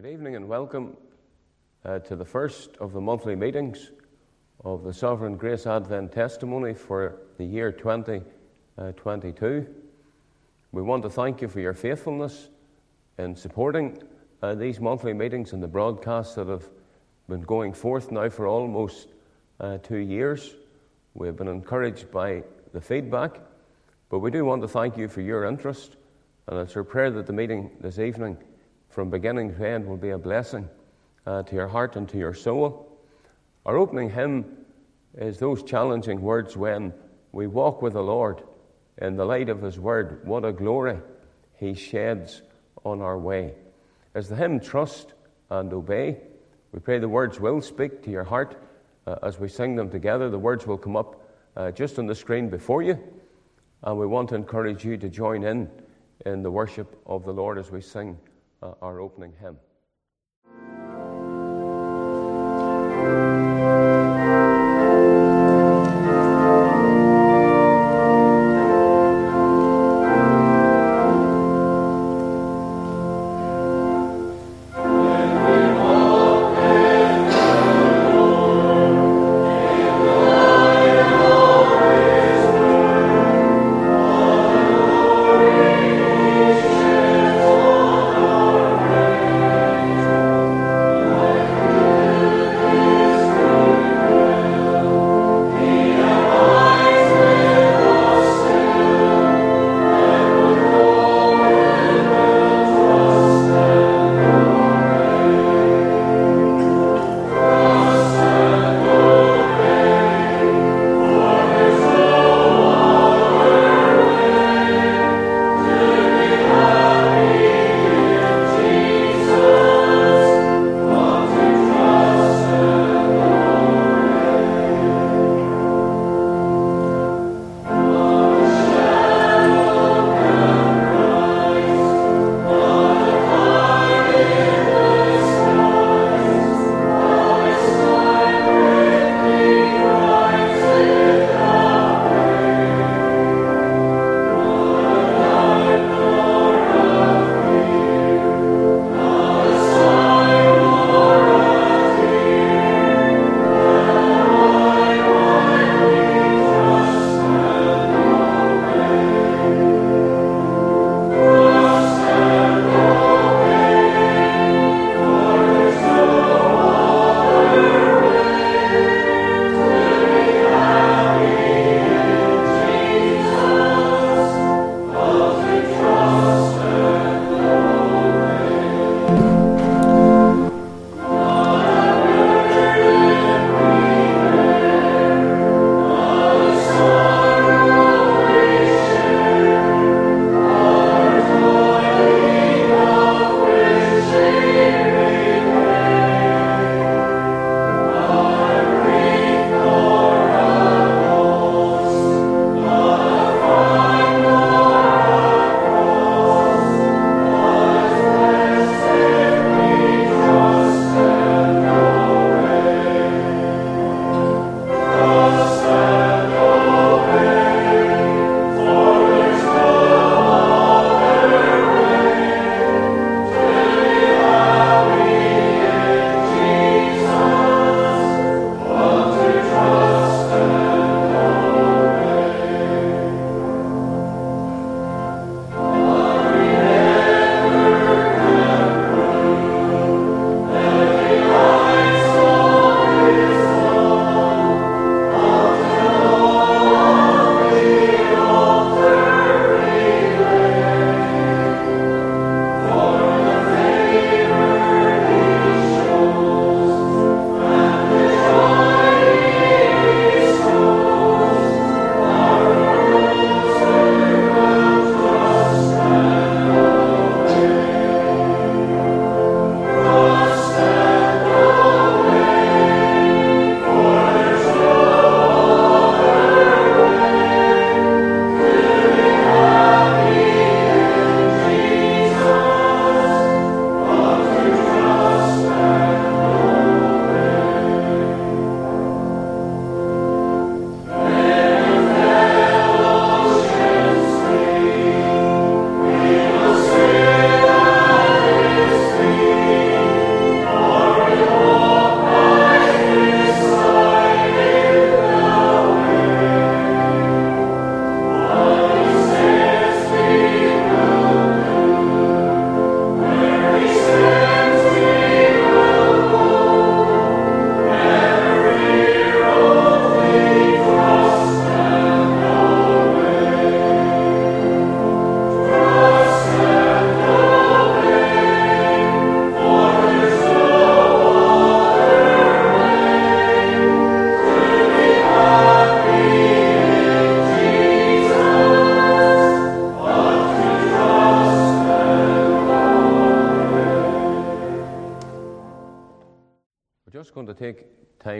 Good evening and welcome uh, to the first of the monthly meetings of the Sovereign Grace Advent Testimony for the year 2022. Uh, we want to thank you for your faithfulness in supporting uh, these monthly meetings and the broadcasts that have been going forth now for almost uh, two years. We have been encouraged by the feedback, but we do want to thank you for your interest, and it's our prayer that the meeting this evening from beginning to end will be a blessing uh, to your heart and to your soul. Our opening hymn is those challenging words when we walk with the Lord in the light of His Word. What a glory He sheds on our way. As the hymn Trust and Obey, we pray the words will speak to your heart uh, as we sing them together. The words will come up uh, just on the screen before you, and we want to encourage you to join in in the worship of the Lord as we sing uh, our opening hymn.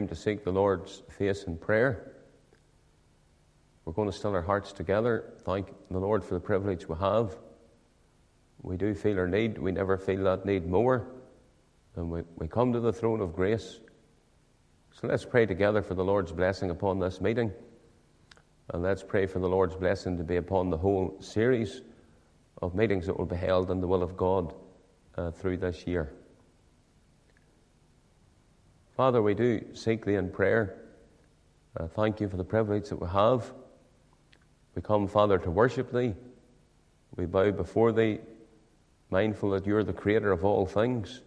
To seek the Lord's face in prayer. We're going to still our hearts together, thank the Lord for the privilege we have. We do feel our need, we never feel that need more. And we, we come to the throne of grace. So let's pray together for the Lord's blessing upon this meeting. And let's pray for the Lord's blessing to be upon the whole series of meetings that will be held in the will of God uh, through this year. Father, we do seek Thee in prayer. Uh, thank You for the privilege that we have. We come, Father, to worship Thee. We bow before Thee, mindful that You're the Creator of all things,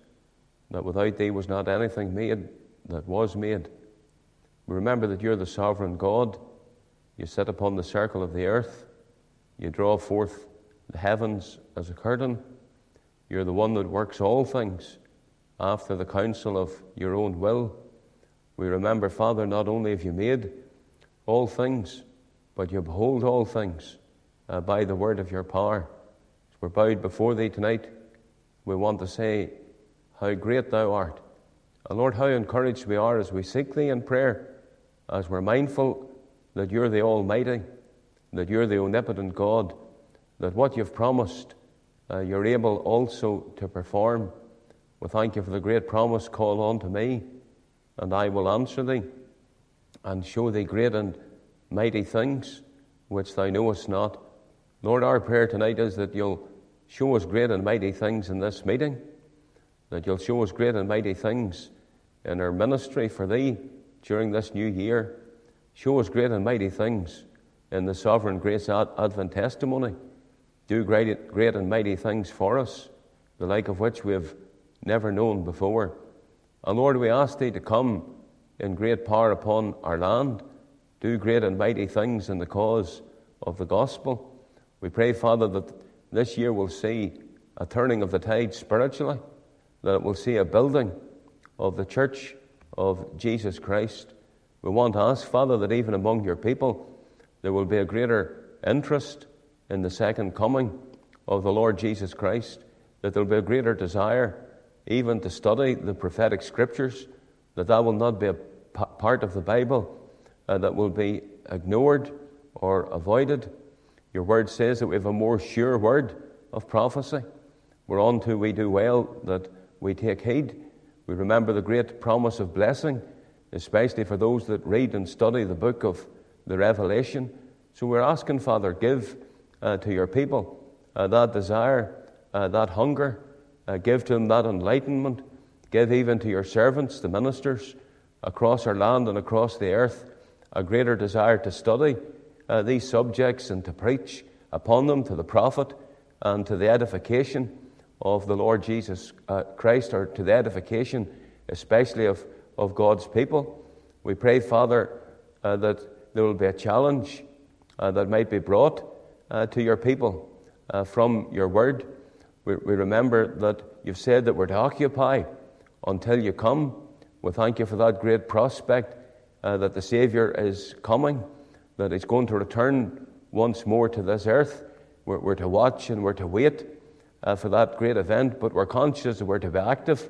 that without Thee was not anything made that was made. We remember that You're the sovereign God. You sit upon the circle of the earth. You draw forth the heavens as a curtain. You're the one that works all things after the counsel of your own will. We remember, Father, not only have you made all things, but you uphold all things uh, by the word of your power. We're bowed before thee tonight, we want to say how great thou art. And Lord, how encouraged we are as we seek thee in prayer, as we're mindful that you're the Almighty, that you're the omnipotent God, that what you've promised, uh, you're able also to perform. We thank you for the great promise call on to me, and I will answer thee and show thee great and mighty things which thou knowest not. Lord, our prayer tonight is that you'll show us great and mighty things in this meeting, that you'll show us great and mighty things in our ministry for thee during this new year. Show us great and mighty things in the sovereign grace Advent testimony. Do great, great and mighty things for us, the like of which we have never known before. And Lord, we ask Thee to come in great power upon our land, do great and mighty things in the cause of the gospel. We pray, Father, that this year we'll see a turning of the tide spiritually, that it will see a building of the church of Jesus Christ. We want to ask, Father, that even among your people there will be a greater interest in the second coming of the Lord Jesus Christ, that there will be a greater desire even to study the prophetic scriptures, that that will not be a p- part of the Bible uh, that will be ignored or avoided. Your word says that we have a more sure word of prophecy. We're on to we do well that we take heed. We remember the great promise of blessing, especially for those that read and study the book of the Revelation. So we're asking, Father, give uh, to your people uh, that desire, uh, that hunger uh, give to them that enlightenment. Give even to your servants, the ministers, across our land and across the earth, a greater desire to study uh, these subjects and to preach upon them to the profit and to the edification of the Lord Jesus uh, Christ, or to the edification especially of, of God's people. We pray, Father, uh, that there will be a challenge uh, that might be brought uh, to your people uh, from your word. We, we remember that you've said that we're to occupy until you come. We thank you for that great prospect uh, that the Saviour is coming, that He's going to return once more to this earth. We're, we're to watch and we're to wait uh, for that great event, but we're conscious that we're to be active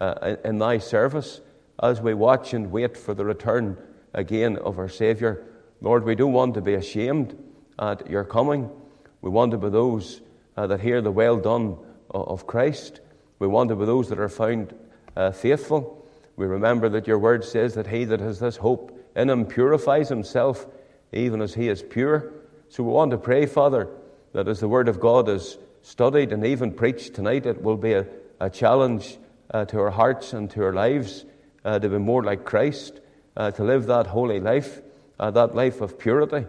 uh, in, in Thy service as we watch and wait for the return again of our Saviour. Lord, we don't want to be ashamed at your coming. We want to be those uh, that hear the well done of Christ. We want to be those that are found uh, faithful. We remember that your word says that he that has this hope in him purifies himself even as he is pure. So we want to pray, Father, that as the word of God is studied and even preached tonight, it will be a, a challenge uh, to our hearts and to our lives uh, to be more like Christ, uh, to live that holy life, uh, that life of purity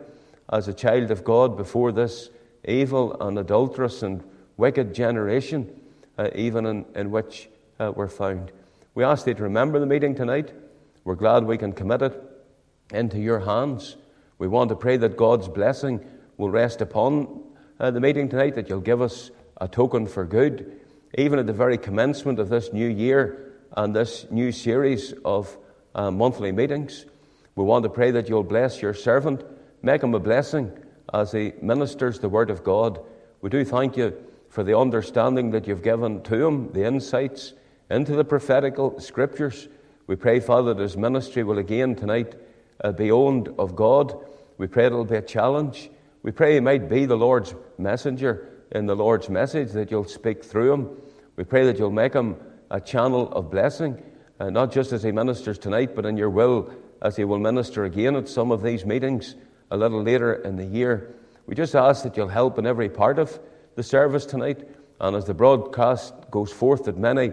as a child of God before this evil and adulterous and wicked generation, uh, even in, in which uh, we're found. We ask thee to remember the meeting tonight. We're glad we can commit it into your hands. We want to pray that God's blessing will rest upon uh, the meeting tonight, that you'll give us a token for good, even at the very commencement of this new year and this new series of uh, monthly meetings. We want to pray that you'll bless your servant, make him a blessing as he ministers the Word of God. We do thank you for the understanding that you've given to him, the insights into the prophetical scriptures. We pray, Father, that his ministry will again tonight uh, be owned of God. We pray it'll be a challenge. We pray he might be the Lord's messenger in the Lord's message, that you'll speak through him. We pray that you'll make him a channel of blessing, uh, not just as he ministers tonight, but in your will as he will minister again at some of these meetings a little later in the year. We just ask that you'll help in every part of the service tonight, and as the broadcast goes forth, that many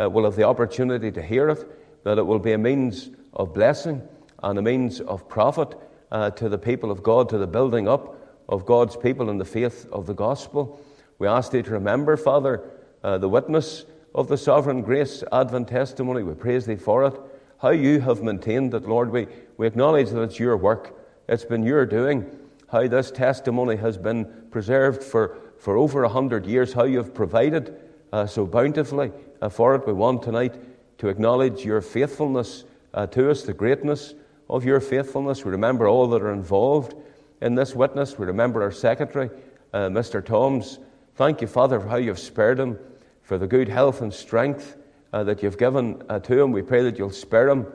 uh, will have the opportunity to hear it, that it will be a means of blessing and a means of profit uh, to the people of God, to the building up of God's people in the faith of the gospel. We ask thee to remember, Father, uh, the witness of the sovereign grace Advent testimony. We praise thee for it. How you have maintained it, Lord. We, we acknowledge that it's your work, it's been your doing. How this testimony has been preserved for, for over a hundred years, how you have provided uh, so bountifully uh, for it. We want tonight to acknowledge your faithfulness uh, to us, the greatness of your faithfulness. We remember all that are involved in this witness. We remember our secretary, uh, Mr. Toms. Thank you, Father, for how you've spared him, for the good health and strength uh, that you've given uh, to him. We pray that you'll spare him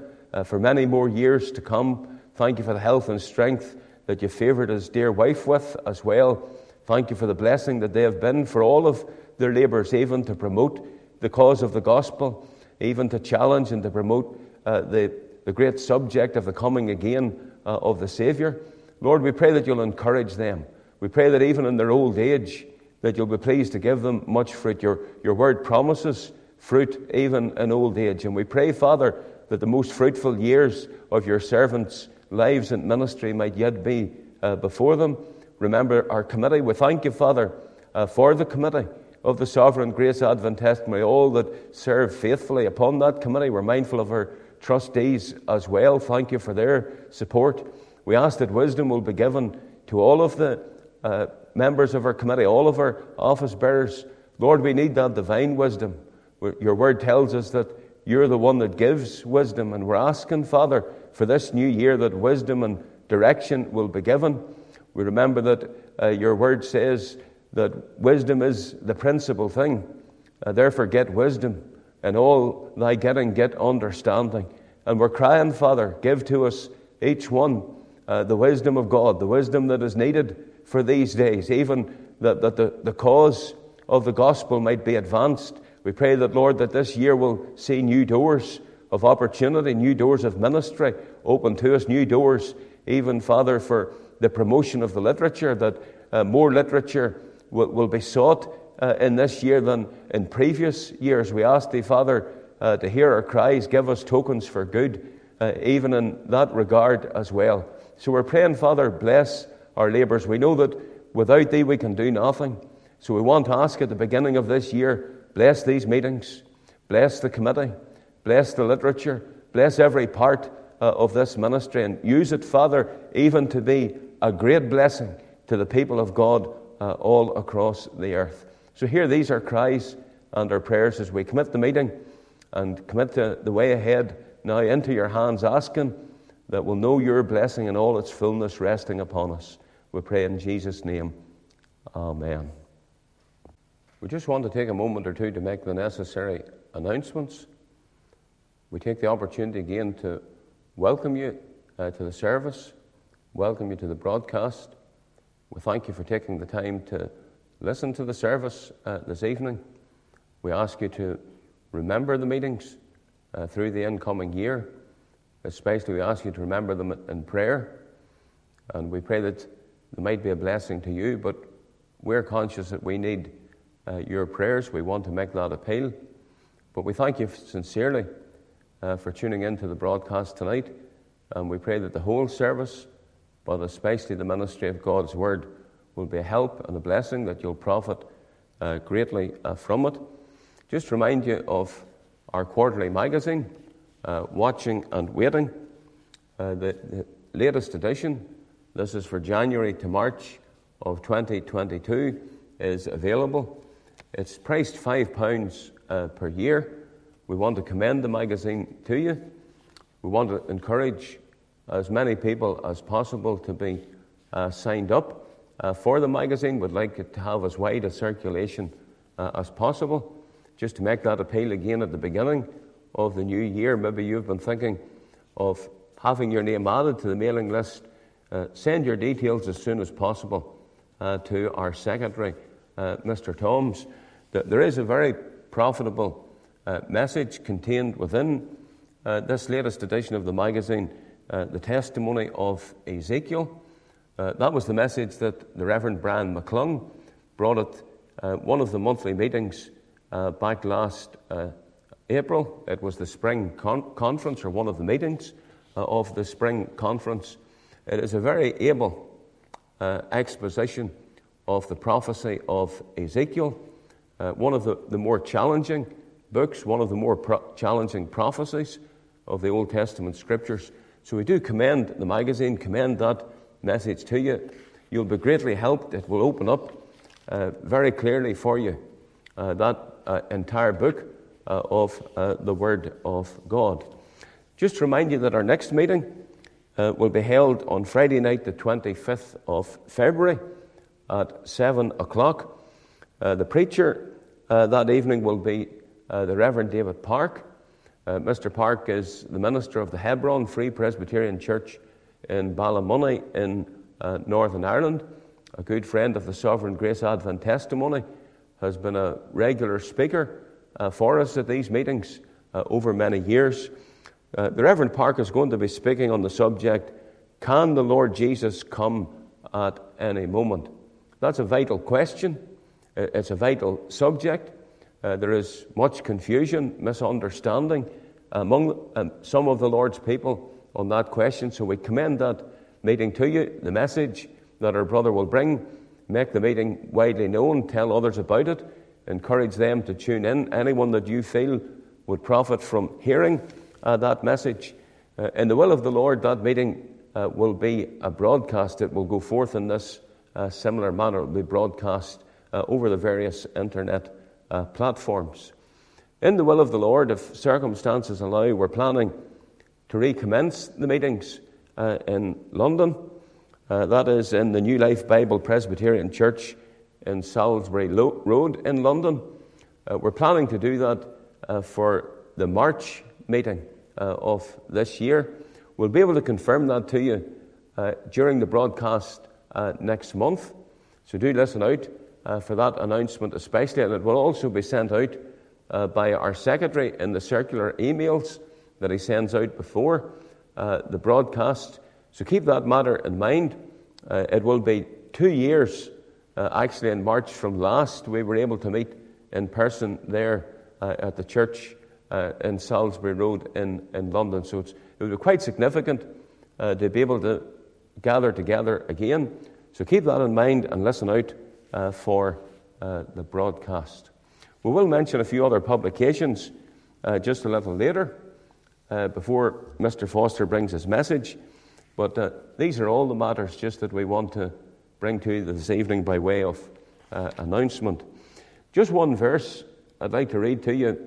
for many more years to come. Thank you for the health and strength that you favoured his dear wife with as well. Thank you for the blessing that they have been for all of their labours, even to promote the cause of the gospel, even to challenge and to promote uh, the, the great subject of the coming again uh, of the Saviour. Lord, we pray that you'll encourage them. We pray that even in their old age, that you'll be pleased to give them much fruit. Your, your word promises fruit even in old age. And we pray, Father, that the most fruitful years of your servants' lives and ministry might yet be uh, before them. Remember our committee. We thank you, Father, uh, for the committee of the Sovereign Grace Advent. Testimony, all that serve faithfully upon that committee. We're mindful of our trustees as well. Thank you for their support. We ask that wisdom will be given to all of the uh, members of our committee, all of our office bearers. Lord, we need that divine wisdom. Your word tells us that you're the one that gives wisdom, and we're asking, Father, for this new year that wisdom and direction will be given. We remember that uh, your word says that wisdom is the principal thing. Uh, therefore, get wisdom, and all thy getting, get understanding. And we're crying, Father, give to us each one uh, the wisdom of God, the wisdom that is needed for these days, even that, that the, the cause of the gospel might be advanced. We pray that, Lord, that this year will see new doors of opportunity, new doors of ministry open to us, new doors, even, Father, for the promotion of the literature, that uh, more literature will, will be sought uh, in this year than in previous years. We ask Thee, Father, uh, to hear our cries, give us tokens for good, uh, even in that regard as well. So we're praying, Father, bless our labours. We know that without Thee we can do nothing. So we want to ask at the beginning of this year, bless these meetings, bless the committee, bless the literature, bless every part uh, of this ministry, and use it, Father, even to be a great blessing to the people of God uh, all across the earth. So here, these are cries and our prayers as we commit the meeting and commit the, the way ahead now into your hands, asking that we'll know your blessing in all its fullness resting upon us. We pray in Jesus' name. Amen. We just want to take a moment or two to make the necessary announcements. We take the opportunity again to welcome you uh, to the service, welcome you to the broadcast. We thank you for taking the time to listen to the service uh, this evening. We ask you to remember the meetings uh, through the incoming year. Especially, we ask you to remember them in prayer. And we pray that they might be a blessing to you, but we're conscious that we need uh, your prayers. We want to make that appeal. But we thank you sincerely uh, for tuning in to the broadcast tonight. And we pray that the whole service, but especially the ministry of God's Word, will be a help and a blessing, that you'll profit uh, greatly uh, from it. Just remind you of our quarterly magazine uh, watching and waiting. Uh, the, the, latest edition, this is for January to March of 2022, is available. It's priced £5 uh, per year. We want to commend the magazine to you. We want to encourage as many people as possible to be uh, signed up uh, for the magazine. We'd like it to have as wide a circulation uh, as possible. Just to make that appeal again at the beginning, of the new year, maybe you've been thinking of having your name added to the mailing list, uh, send your details as soon as possible uh, to our secretary, uh, Mr. Toms. There is a very profitable uh, message contained within uh, this latest edition of the magazine, uh, the testimony of Ezekiel. that was the message that the Reverend Brian McClung brought at one of the monthly meetings back last April. It was the spring con- conference, or one of the meetings uh, of the spring conference. It is a very able uh, exposition of the prophecy of Ezekiel, uh, one of the, the more challenging books, one of the more pro- challenging prophecies of the Old Testament scriptures. So we do commend the magazine, commend that message to you. You'll be greatly helped. It will open up uh, very clearly for you uh, that uh, entire book uh, of uh, the Word of God. Just to remind you that our next meeting uh, will be held on Friday night, the 25th of February at 7 o'clock. The preacher that evening will be uh, the Reverend David Park. Uh, Mr. Park is the minister of the Hebron Free Presbyterian Church in Ballymoney in uh, Northern Ireland. A good friend of the Sovereign Grace Advent Testimony has been a regular speaker for us at these meetings over many years. Uh, the Reverend Park is going to be speaking on the subject Can the Lord Jesus come at any moment? That's a vital question. Uh, it's a vital subject. Uh, there is much confusion, misunderstanding among um, some of the Lord's people on that question. So we commend that meeting to you, the message that our brother will bring. Make the meeting widely known, tell others about it, encourage them to tune in. Anyone that you feel would profit from hearing uh, that message. Uh, in the will of the Lord, that meeting uh, will be a broadcast. It will go forth in this uh, similar manner. It will be broadcast uh, over the various internet uh, platforms. In the will of the Lord, if circumstances allow, we're planning to recommence the meetings in London. that is in the New Life Bible Presbyterian Church in Salisbury Road in London. we're planning to do that for the March meeting uh, of this year. We'll be able to confirm that to you uh, during the broadcast uh, next month. So do listen out uh, for that announcement, especially, and it will also be sent out uh, by our secretary in the circular emails that he sends out before uh, the broadcast. So keep that matter in mind. it will be two years, actually, in March from last, we were able to meet in person there at the church uh, in Salisbury Road in, in London. So it will be quite significant uh, to be able to gather together again. So keep that in mind and listen out uh, for uh, the broadcast. We will mention a few other publications uh, just a little later uh, before Mr. Foster brings his message. But these are all the matters just that we want to bring to you this evening by way of announcement. Just one verse I'd like to read to you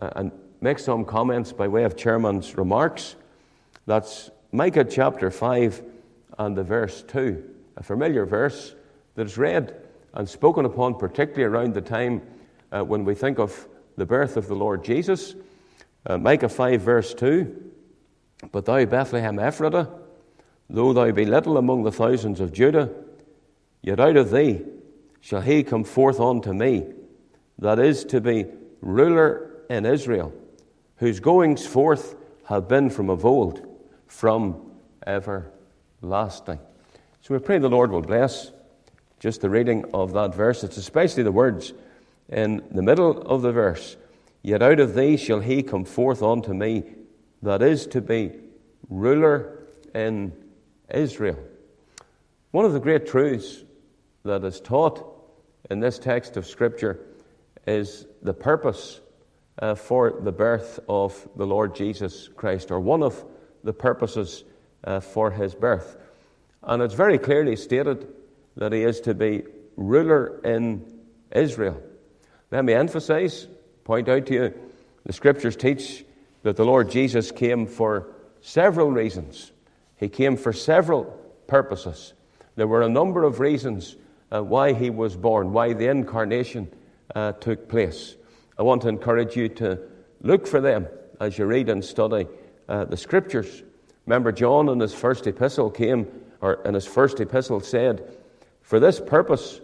uh, and make some comments by way of chairman's remarks. That's Micah chapter 5 and the verse 2, a familiar verse that is read and spoken upon, particularly around the time uh, when we think of the birth of the Lord Jesus. Uh, Micah 5, verse 2 But thou, Bethlehem Ephratah, though thou be little among the thousands of Judah, yet out of thee shall he come forth unto me, that is to be ruler in Israel, whose goings forth have been from of old, from everlasting. So we pray the Lord will bless just the reading of that verse. It's especially the words in the middle of the verse. Yet out of thee shall he come forth unto me, that is to be ruler in Israel. One of the great truths that is taught in this text of Scripture is the purpose uh, for the birth of the Lord Jesus Christ, or one of the purposes uh, for his birth. And it's very clearly stated that he is to be ruler in Israel. Let me emphasize, point out to you, the scriptures teach that the Lord Jesus came for several reasons. He came for several purposes. There were a number of reasons uh, why he was born, why the incarnation uh, took place. I want to encourage you to look for them as you read and study uh, the scriptures. Remember, John in his first epistle came, or in his first epistle said, For this purpose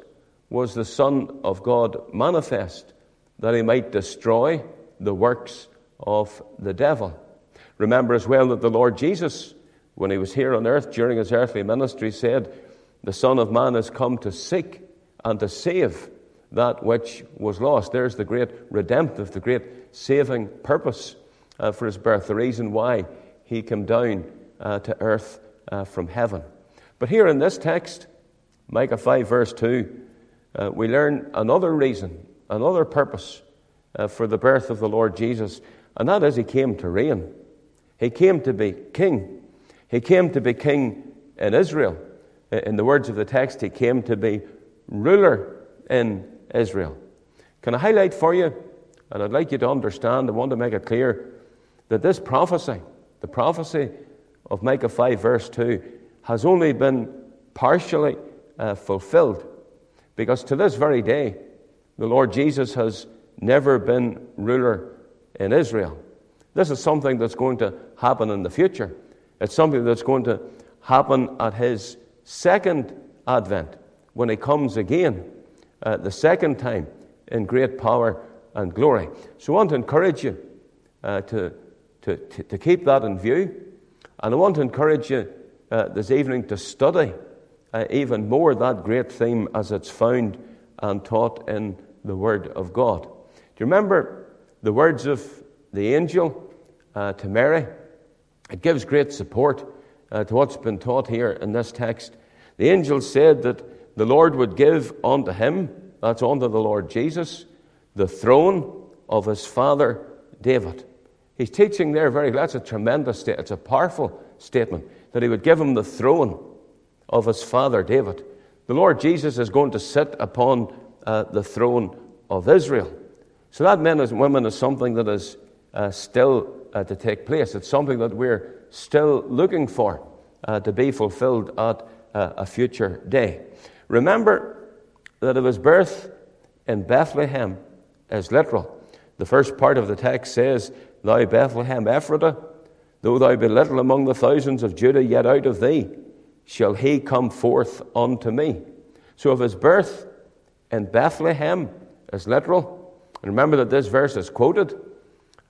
was the Son of God manifest, that he might destroy the works of the devil. Remember as well that the Lord Jesus, when he was here on earth during his earthly ministry, said, The Son of Man has come to seek and to save that which was lost. There's the great redemptive, the great saving purpose uh, for his birth, the reason why he came down uh, to earth uh, from heaven. But here in this text, Micah 5, verse 2, uh, we learn another reason, another purpose uh, for the birth of the Lord Jesus, and that is he came to reign. He came to be king. He came to be king in Israel. In the words of the text, he came to be ruler in Israel. Can I highlight for you, and I'd like you to understand, I want to make it clear, that this prophecy, the prophecy of Micah 5, verse 2, has only been partially uh, fulfilled. Because to this very day, the Lord Jesus has never been ruler in Israel. This is something that's going to happen in the future. It's something that's going to happen at his second advent when he comes again uh, the second time in great power and glory. So I want to encourage you uh, to, to, to, keep that in view. And I want to encourage you uh, this evening to study uh, even more that great theme as it's found and taught in the Word of God. Do you remember the words of the angel uh, to Mary? It gives great support uh, to what's been taught here in this text. The angel said that the Lord would give unto him, that's unto the Lord Jesus, the throne of his father David. He's teaching there very, that's a tremendous statement. It's a powerful statement that he would give him the throne of his father David. The Lord Jesus is going to sit upon uh, the throne of Israel. So that men and women is something that is uh, still uh, to take place. It's something that we're still looking for uh, to be fulfilled at uh, a future day. Remember that of his birth in Bethlehem is literal. The first part of the text says, Thou Bethlehem Ephratah, though thou be little among the thousands of Judah, yet out of thee shall he come forth unto me. So of his birth in Bethlehem is literal. And remember that this verse is quoted.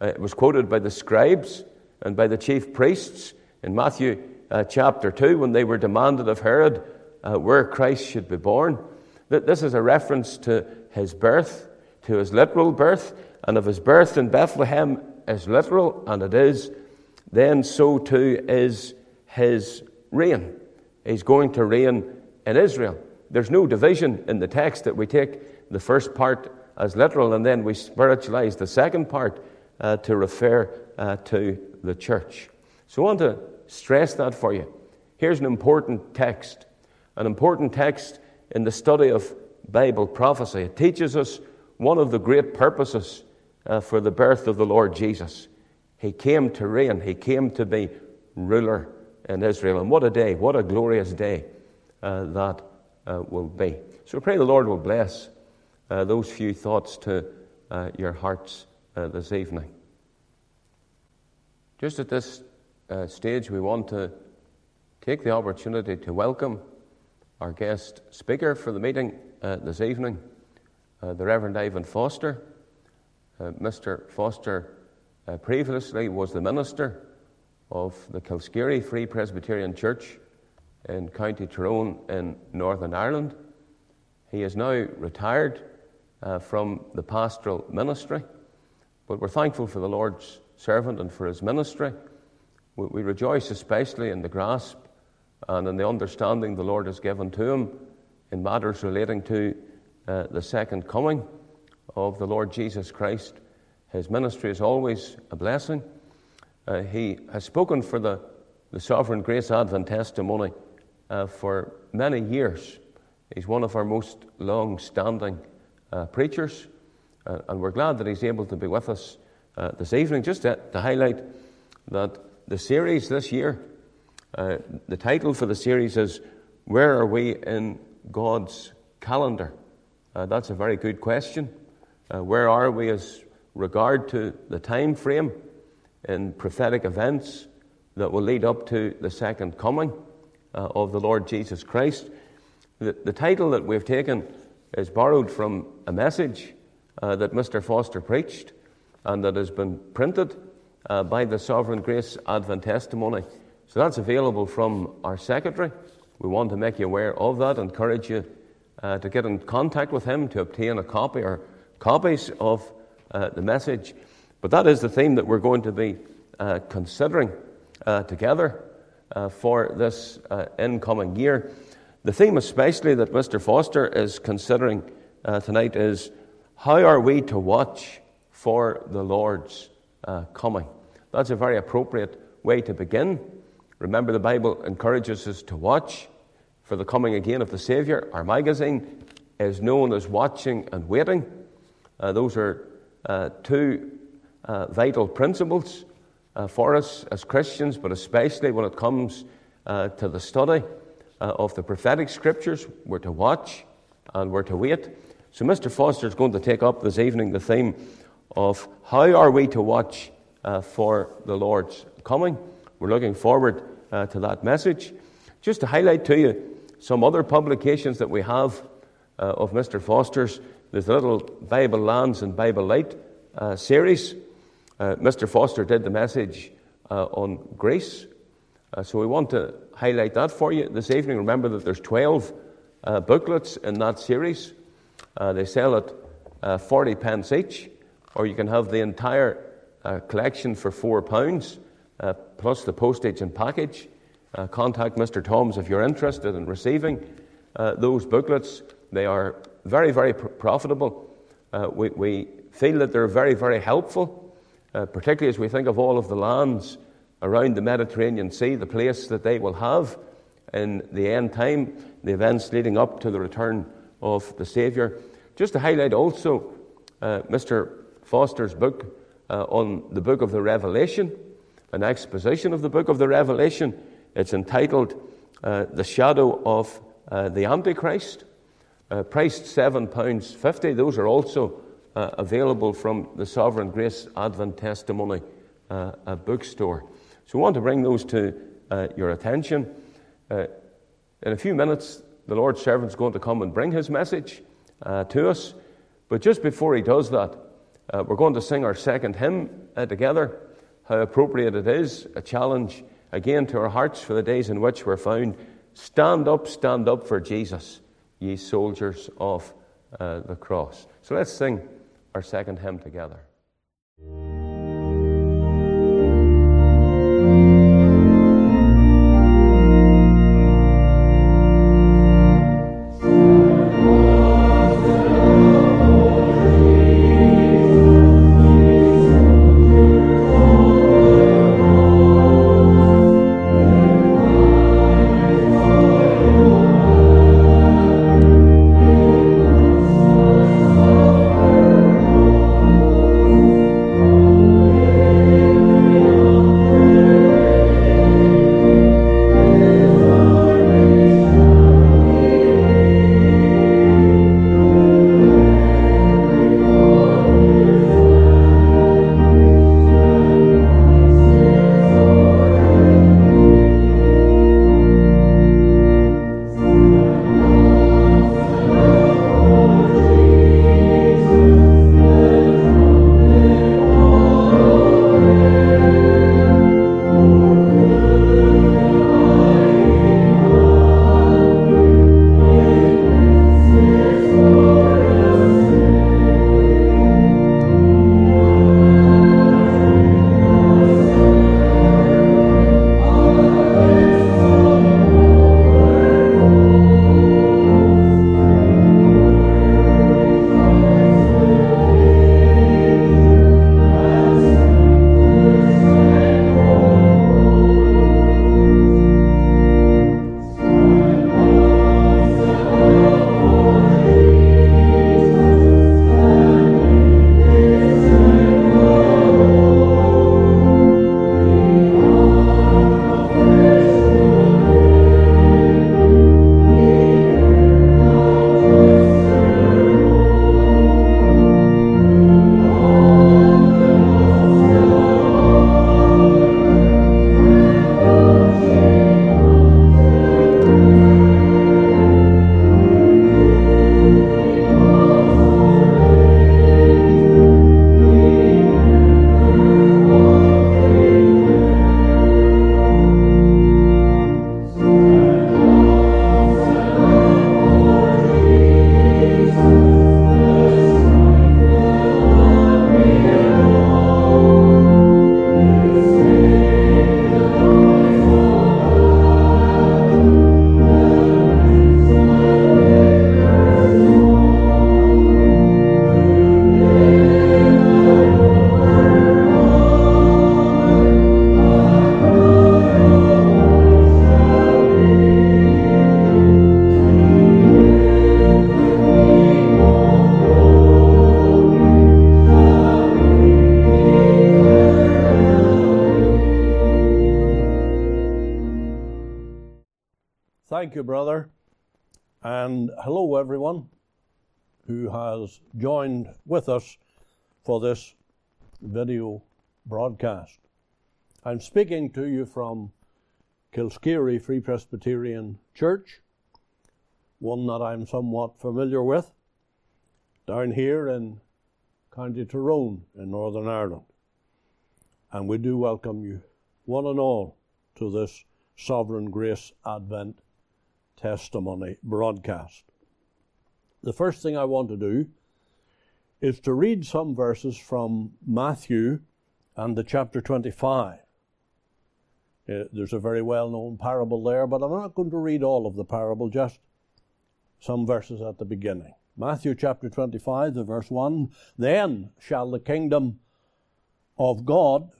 Uh, it was quoted by the scribes and by the chief priests in Matthew uh, chapter 2 when they were demanded of Herod uh, where Christ should be born. That this is a reference to his birth, to his literal birth, and if his birth in Bethlehem is literal, and it is, then so too is his reign. He's going to reign in Israel. There's no division in the text that we take the first part as literal and then we spiritualize the second part uh, to refer uh, to the church. So I want to stress that for you. Here's an important text an important text in the study of Bible prophecy. It teaches us one of the great purposes uh, for the birth of the Lord Jesus. He came to reign, He came to be ruler in Israel. And what a day, what a glorious day uh, that uh, will be. So pray the Lord will bless uh, those few thoughts to uh, your hearts uh, this evening. Just at this stage, we want to take the opportunity to welcome our guest speaker for the meeting uh, this evening, uh, the Reverend Ivan Foster. Uh, Mr. Foster uh, previously was the minister of the Kilskeary Free Presbyterian Church in County Tyrone in Northern Ireland. He is now retired uh, from the pastoral ministry, but we're thankful for the Lord's servant and for his ministry. We, we rejoice especially in the grasp and in the understanding the Lord has given to him in matters relating to uh, the second coming of the Lord Jesus Christ. His ministry is always a blessing. Uh, he has spoken for the, the Sovereign Grace Advent testimony uh, for many years. He's one of our most long standing uh, preachers, uh, and we're glad that he's able to be with us uh, this evening. Just to, to highlight that the series this year uh, the title for the series is Where Are We in God's Calendar? That's a very good question. Where are we as regard to the time frame in prophetic events that will lead up to the second coming uh, of the Lord Jesus Christ. The, the, title that we've taken is borrowed from a message uh, that Mr. Foster preached and that has been printed uh, by the Sovereign Grace Advent Testimony. So that's available from our secretary. We want to make you aware of that, encourage you uh, to get in contact with him to obtain a copy or copies of uh, the message. But that is the theme that we're going to be uh, considering uh, together uh, for this uh, incoming year. The theme, especially that Mr. Foster is considering tonight, is how are we to watch for the Lord's coming? That's a very appropriate way to begin. Remember, the Bible encourages us to watch for the coming again of the Saviour. Our magazine is known as Watching and Waiting. Uh, those are uh, two uh, vital principles uh, for us as Christians, but especially when it comes uh, to the study uh, of the prophetic scriptures. We're to watch and we're to wait. So, Mr. Foster is going to take up this evening the theme of how are we to watch for the Lord's coming. We're looking forward to that message. Just to highlight to you some other publications that we have uh, of Mr. Foster's. There's the little Bible Lands and Bible Light uh, series. Uh, Mr. Foster did the message uh, on grace. Uh, so we want to highlight that for you this evening. Remember that there's 12 uh, booklets in that series. they sell at 40 pence each, or you can have the entire collection for £4, plus the postage and package. Uh, contact Mr. Toms if you're interested in receiving uh, those booklets. They are very, very pr- profitable. Uh, we, we, feel that they're very, very helpful, uh, particularly as we think of all of the lands around the Mediterranean Sea, the place that they will have in the end time, the events leading up to the return of the Saviour. Just to highlight also uh, Mr. Foster's book uh, on the book of the Revelation, an exposition of the book of the Revelation. It's entitled uh, The Shadow of uh, the Antichrist. Uh, priced £7.50. Those are also uh, available from the Sovereign Grace Advent Testimony uh, bookstore. So we want to bring those to uh, your attention. in a few minutes, the Lord's servant is going to come and bring his message to us. But just before he does that, we're going to sing our second hymn together. How appropriate it is, a challenge again to our hearts for the days in which we're found. Stand up, stand up for Jesus, ye soldiers of uh, the cross. So let's sing our second hymn together. With us for this video broadcast. I'm speaking to you from Kilskeery Free Presbyterian Church, one that I'm somewhat familiar with, down here in County Tyrone in Northern Ireland. And we do welcome you, one and all, to this Sovereign Grace Advent Testimony broadcast. The first thing I want to do is to read some verses from Matthew and the chapter 25. Uh, there's a very well known parable there, but I'm not going to read all of the parable, just some verses at the beginning. Matthew chapter 25, the verse 1 Then shall the kingdom of God,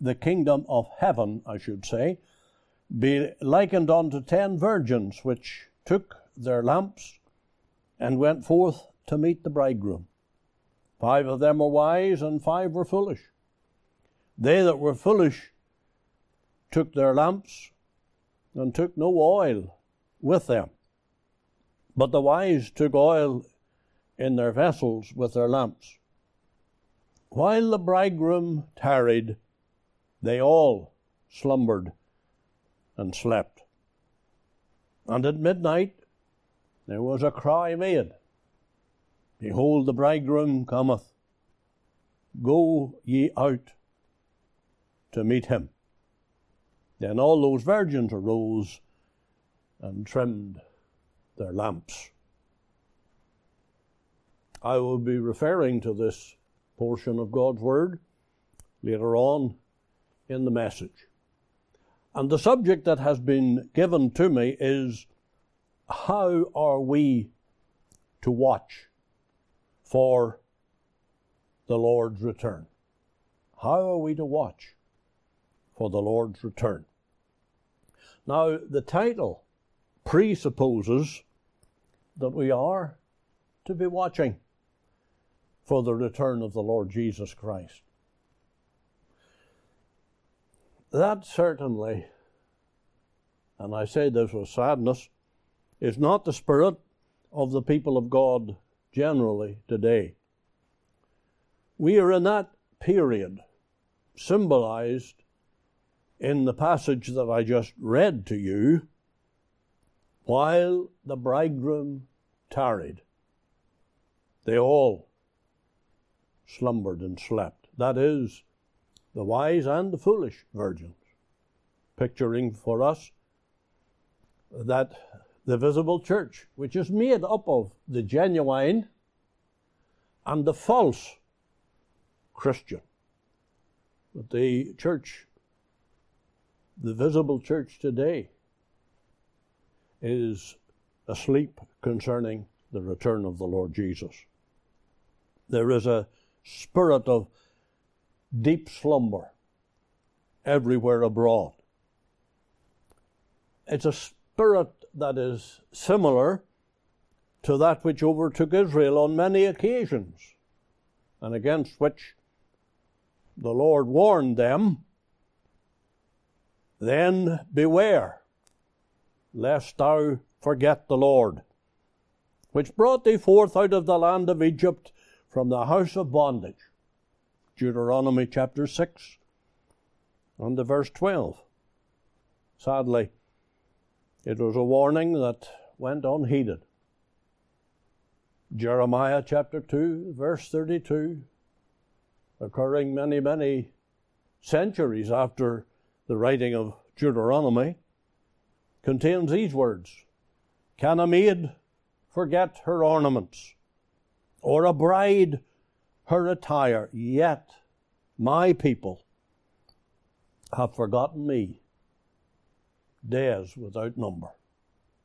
the kingdom of heaven, I should say, be likened unto ten virgins which took their lamps and went forth to meet the bridegroom. Five of them were wise, and five were foolish. They that were foolish took their lamps and took no oil with them. But the wise took oil in their vessels with their lamps. While the bridegroom tarried, they all slumbered and slept. And at midnight there was a cry made Behold, the bridegroom cometh. Go ye out to meet him. Then all those virgins arose and trimmed their lamps. I will be referring to this portion of God's Word later on in the message. And the subject that has been given to me is how are we to watch for the Lord's return? How are we to watch for the Lord's return? Now, the title presupposes that we are to be watching for the return of the Lord Jesus Christ. That certainly, and I say this with sadness, is not the spirit of the people of God generally today. We are in that period symbolized in the passage that I just read to you while the bridegroom tarried. They all slumbered and slept. That is, the wise and the foolish virgins, picturing for us that the visible church, which is made up of the genuine and the false Christian. But the church, the visible church today, is asleep concerning the return of the Lord Jesus. There is a spirit of deep slumber everywhere abroad. It's a spirit that is similar to that which overtook Israel on many occasions, and against which the Lord warned them then beware, lest thou forget the Lord, which brought thee forth out of the land of Egypt from the house of bondage. Deuteronomy chapter 6 and the verse 12. Sadly, it was a warning that went unheeded. Jeremiah chapter 2, verse 32, occurring many, many centuries after the writing of Deuteronomy, contains these words Can a maid forget her ornaments, or a bride her attire, yet my people have forgotten me days without number.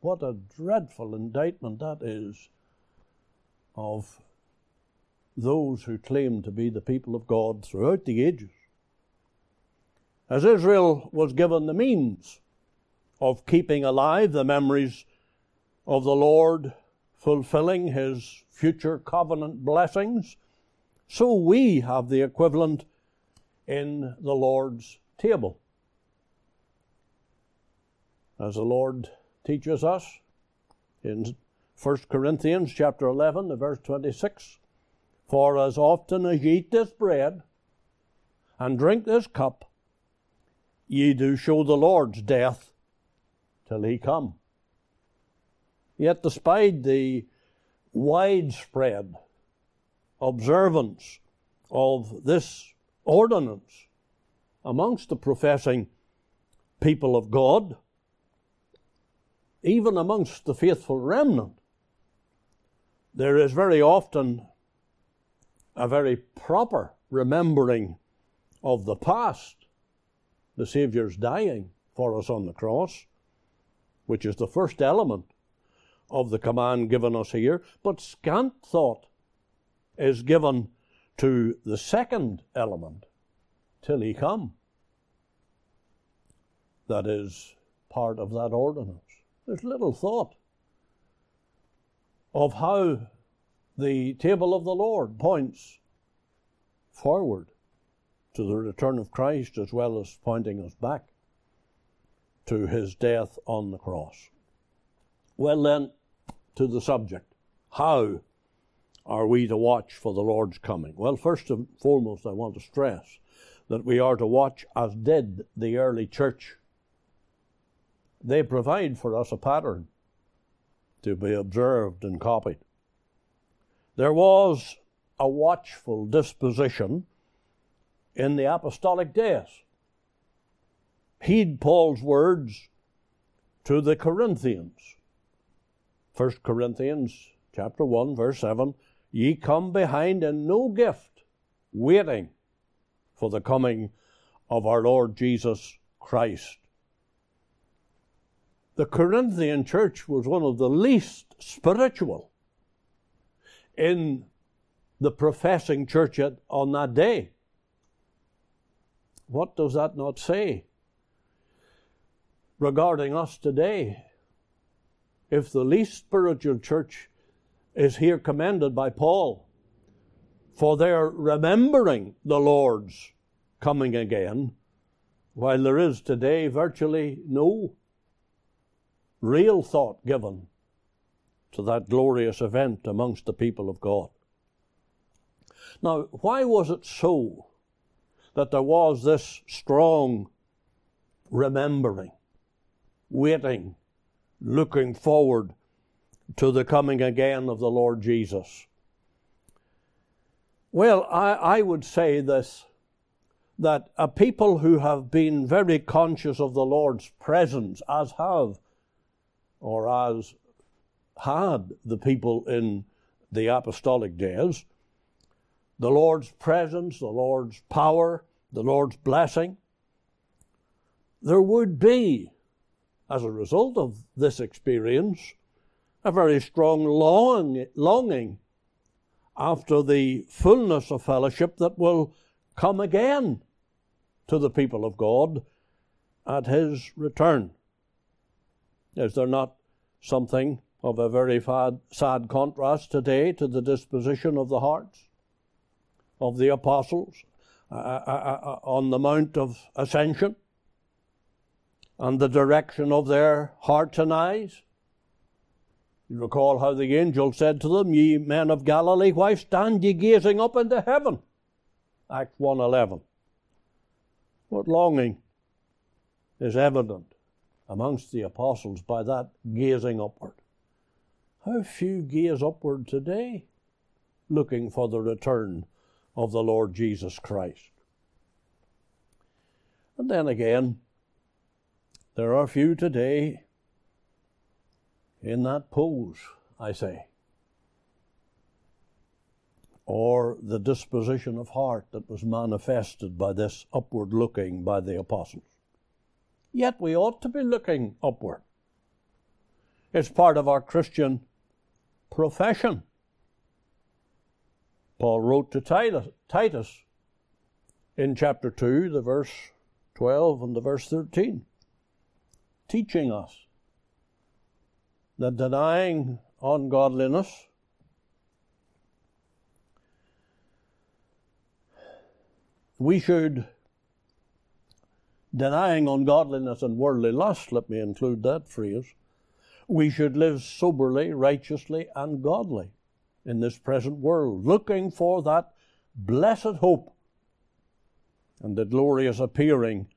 What a dreadful indictment that is of those who claim to be the people of God throughout the ages. As Israel was given the means of keeping alive the memories of the Lord fulfilling his future covenant blessings, so we have the equivalent in the Lord's table. As the Lord teaches us in 1 Corinthians chapter 11, verse 26 For as often as ye eat this bread and drink this cup, ye do show the Lord's death till he come. Yet, despite the widespread observance of this ordinance amongst the professing people of God, even amongst the faithful remnant, there is very often a very proper remembering of the past, the Saviour's dying for us on the cross, which is the first element of the command given us here, but scant thought is given to the second element till he come. That is part of that ordinance. There's little thought of how the table of the Lord points forward to the return of Christ as well as pointing us back to his death on the cross. Well, then, to the subject. How are we to watch for the Lord's coming? Well, first and foremost, I want to stress that we are to watch as did the early church. They provide for us a pattern to be observed and copied. There was a watchful disposition in the apostolic days. Heed Paul's words to the Corinthians 1 Corinthians chapter 1 verse 7 ye come behind in no gift waiting for the coming of our Lord Jesus Christ the Corinthian church was one of the least spiritual in the professing church at, on that day. What does that not say regarding us today? if the least spiritual church is here commended by Paul for their remembering the Lord's coming again, while there is today virtually no real thought given to that glorious event amongst the people of God. Now, why was it so that there was this strong remembering, waiting, looking forward to the coming again of the Lord Jesus? Well, I, I would say this that a people who have been very conscious of the Lord's presence, as have or as had the people in the apostolic days, the Lord's presence, the Lord's power, the Lord's blessing, there would be as a result of this experience, a very strong long, longing after the fullness of fellowship that will come again to the people of God at His return. Is there not something of a very sad contrast today to the disposition of the hearts of the apostles uh, uh, uh, uh on the Mount of Ascension? and the direction of their hearts and eyes. You recall how the angel said to them, Ye men of Galilee, why stand ye gazing up into heaven? Acts 1.11. What longing is evident amongst the apostles by that gazing upward. How few gaze upward today, looking for the return of the Lord Jesus Christ. And then again, there are few today in that pose, I say, or the disposition of heart that was manifested by this upward looking by the apostles. Yet we ought to be looking upward. It's part of our Christian profession. Paul wrote to Titus, in chapter 2, the verse 12 and the verse 13 teaching us that denying ungodliness we should denying ungodliness and worldly lust let me include that phrase we should live soberly, righteously, and godly in this present world, looking for that blessed hope and the glorious appearing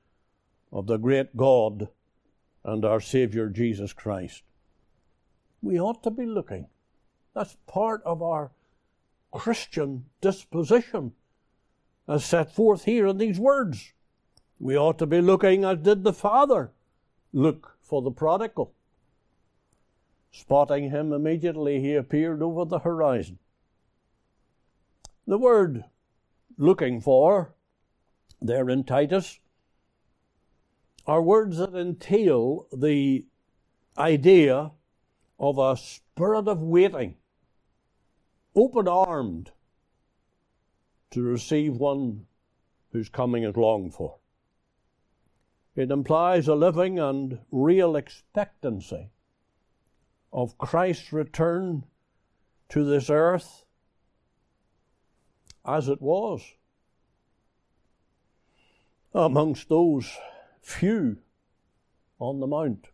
of the great God and our Saviour Jesus Christ. We ought to be looking. That's part of our Christian disposition as set forth here in these words. We ought to be looking as did the Father look for the prodigal. Spotting him immediately, he appeared over the horizon. The word looking for, there in Titus, are words that entail the idea of a spirit of waiting, open armed to receive one whose coming is longed for. It implies a living and real expectancy of Christ's return to this earth as it was amongst those few on the mount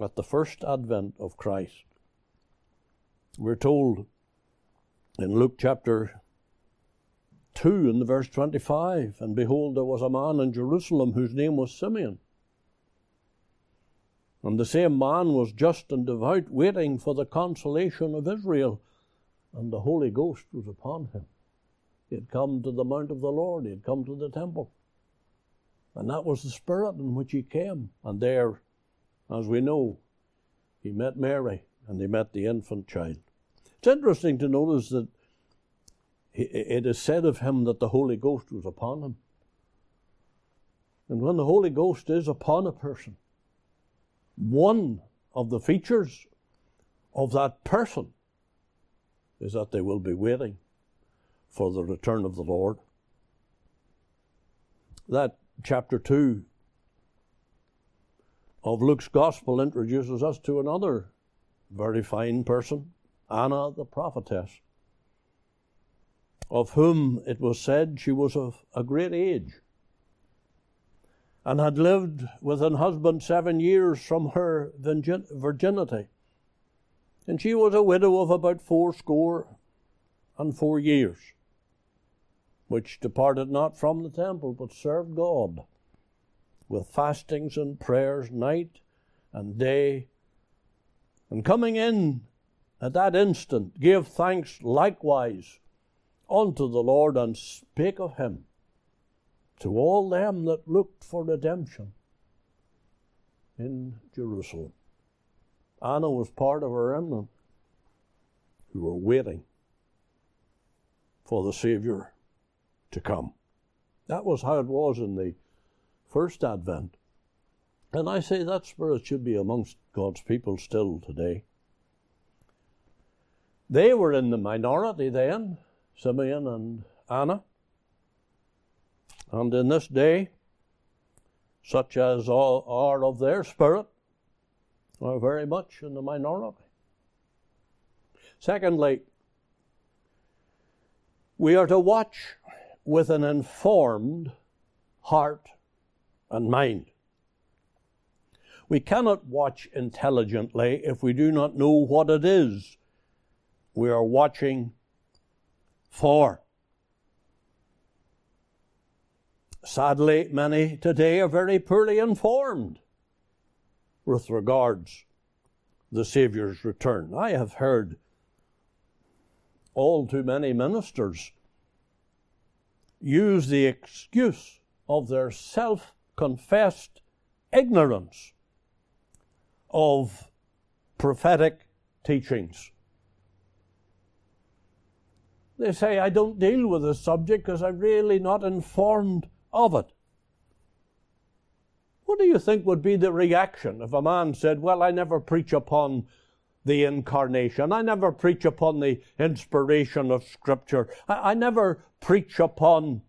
at the first advent of Christ. We're told in Luke chapter 2 in the verse 25 and behold there was a man in jerusalem whose name was simeon. And the same man was just and devout waiting for the consolation of israel and the holy ghost was upon him. He had come to the mount of the lord he had come to the temple. And that was the spirit in which he came. And there as we know he met mary and he met the infant child. It's interesting to notice that it is said of him that the Holy Ghost was upon him. And when the Holy Ghost is upon a person, one of the features of that person is that they will be waiting for the return of the Lord. That chapter 2 of Luke's Gospel introduces us to another very fine person, Anna the prophetess of whom it was said she was of a great age, and had lived with an husband seven years from her virginity. And she was a widow of about fourscore and four years, which departed not from the temple, but served God with fastings and prayers night and day. And coming in at that instant, gave thanks likewise unto the Lord and spake of him to all them that looked for redemption in Jerusalem. Anna was part of a remnant who were waiting for the Savior to come. That was how it was in the first advent. And I say that spirit should be amongst God's people still today. They were in the minority then. Simeon and Anna. And in this day, such as are of their spirit, are very much in the minority. Secondly, we are to watch with an informed heart and mind. We cannot watch intelligently if we do not know what it is we are watching for. Sadly, many today are very poorly informed with regards the Saviour's return. I have heard all too many ministers use the excuse of their self confessed ignorance of prophetic teachings they say, I don't deal with this subject because I'm really not informed of it. What do you think would be the reaction if a man said, Well, I never preach upon the incarnation, I never preach upon the inspiration of Scripture, I, I never preach upon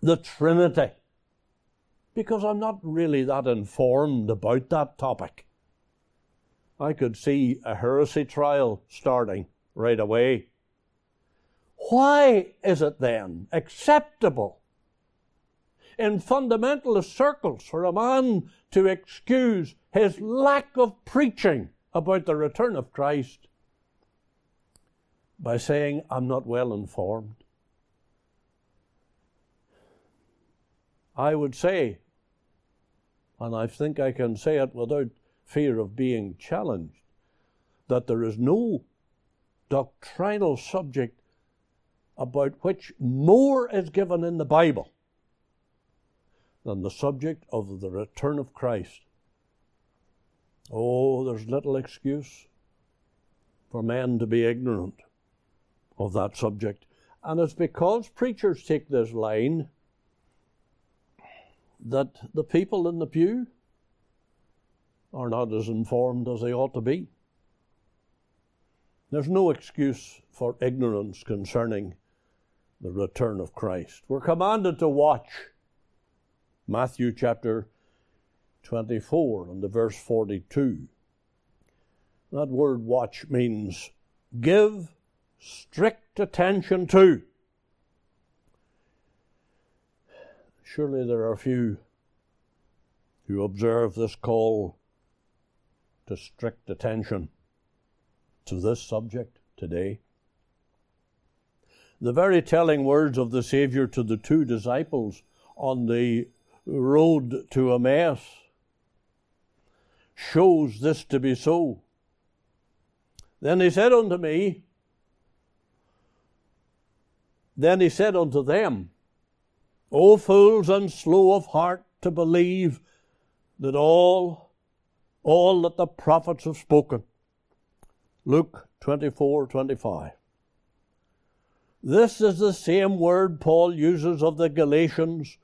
the Trinity because I'm not really that informed about that topic. I could see a heresy trial starting right away. Why is it then acceptable in fundamentalist circles for a man to excuse his lack of preaching about the return of Christ by saying, I'm not well informed. I would say, and I think I can say it without fear of being challenged, that there is no doctrinal subject about which more is given in the Bible than the subject of the return of Christ. Oh, there's little excuse for men to be ignorant of that subject. And it's because preachers take this line that the people in the pew are not as informed as they ought to be. There's no excuse for ignorance concerning the return of Christ. We're commanded to watch. Matthew chapter 24 and the verse 42. That word watch means give strict attention to. Surely there are few who observe this call to strict attention to this subject today. The very telling words of the Saviour to the two disciples on the road to Emmaus shows this to be so. Then he said unto me, then he said unto them, O fools and slow of heart to believe that all, all that the prophets have spoken. Luke 24 25. This is the same word Paul uses of the Galatians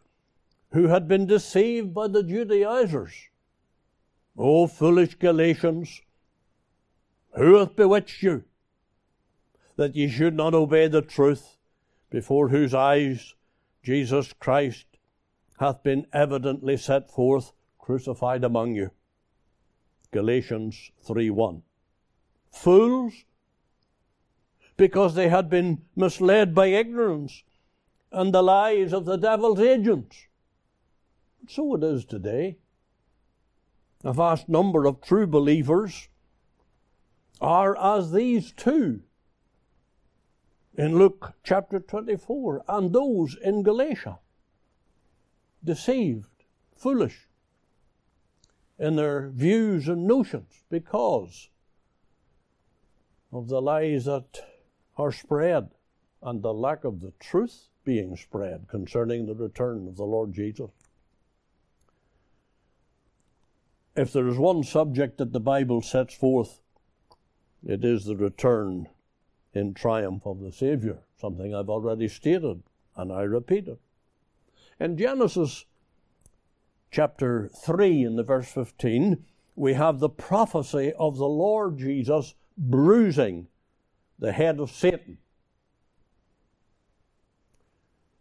who had been deceived by the Judaizers. O foolish Galatians, who hath bewitched you that ye should not obey the truth, before whose eyes Jesus Christ hath been evidently set forth crucified among you. Galatians 3 1. Fools, because they had been misled by ignorance and the lies of the devil's agents. So it is today. A vast number of true believers are as these two in Luke chapter 24 and those in Galatia. Deceived, foolish in their views and notions because of the lies that are spread and the lack of the truth being spread concerning the return of the Lord Jesus. If there is one subject that the Bible sets forth, it is the return in triumph of the Saviour, something I've already stated and I repeat it. In Genesis chapter 3, in the verse 15, we have the prophecy of the Lord Jesus bruising the head of Satan.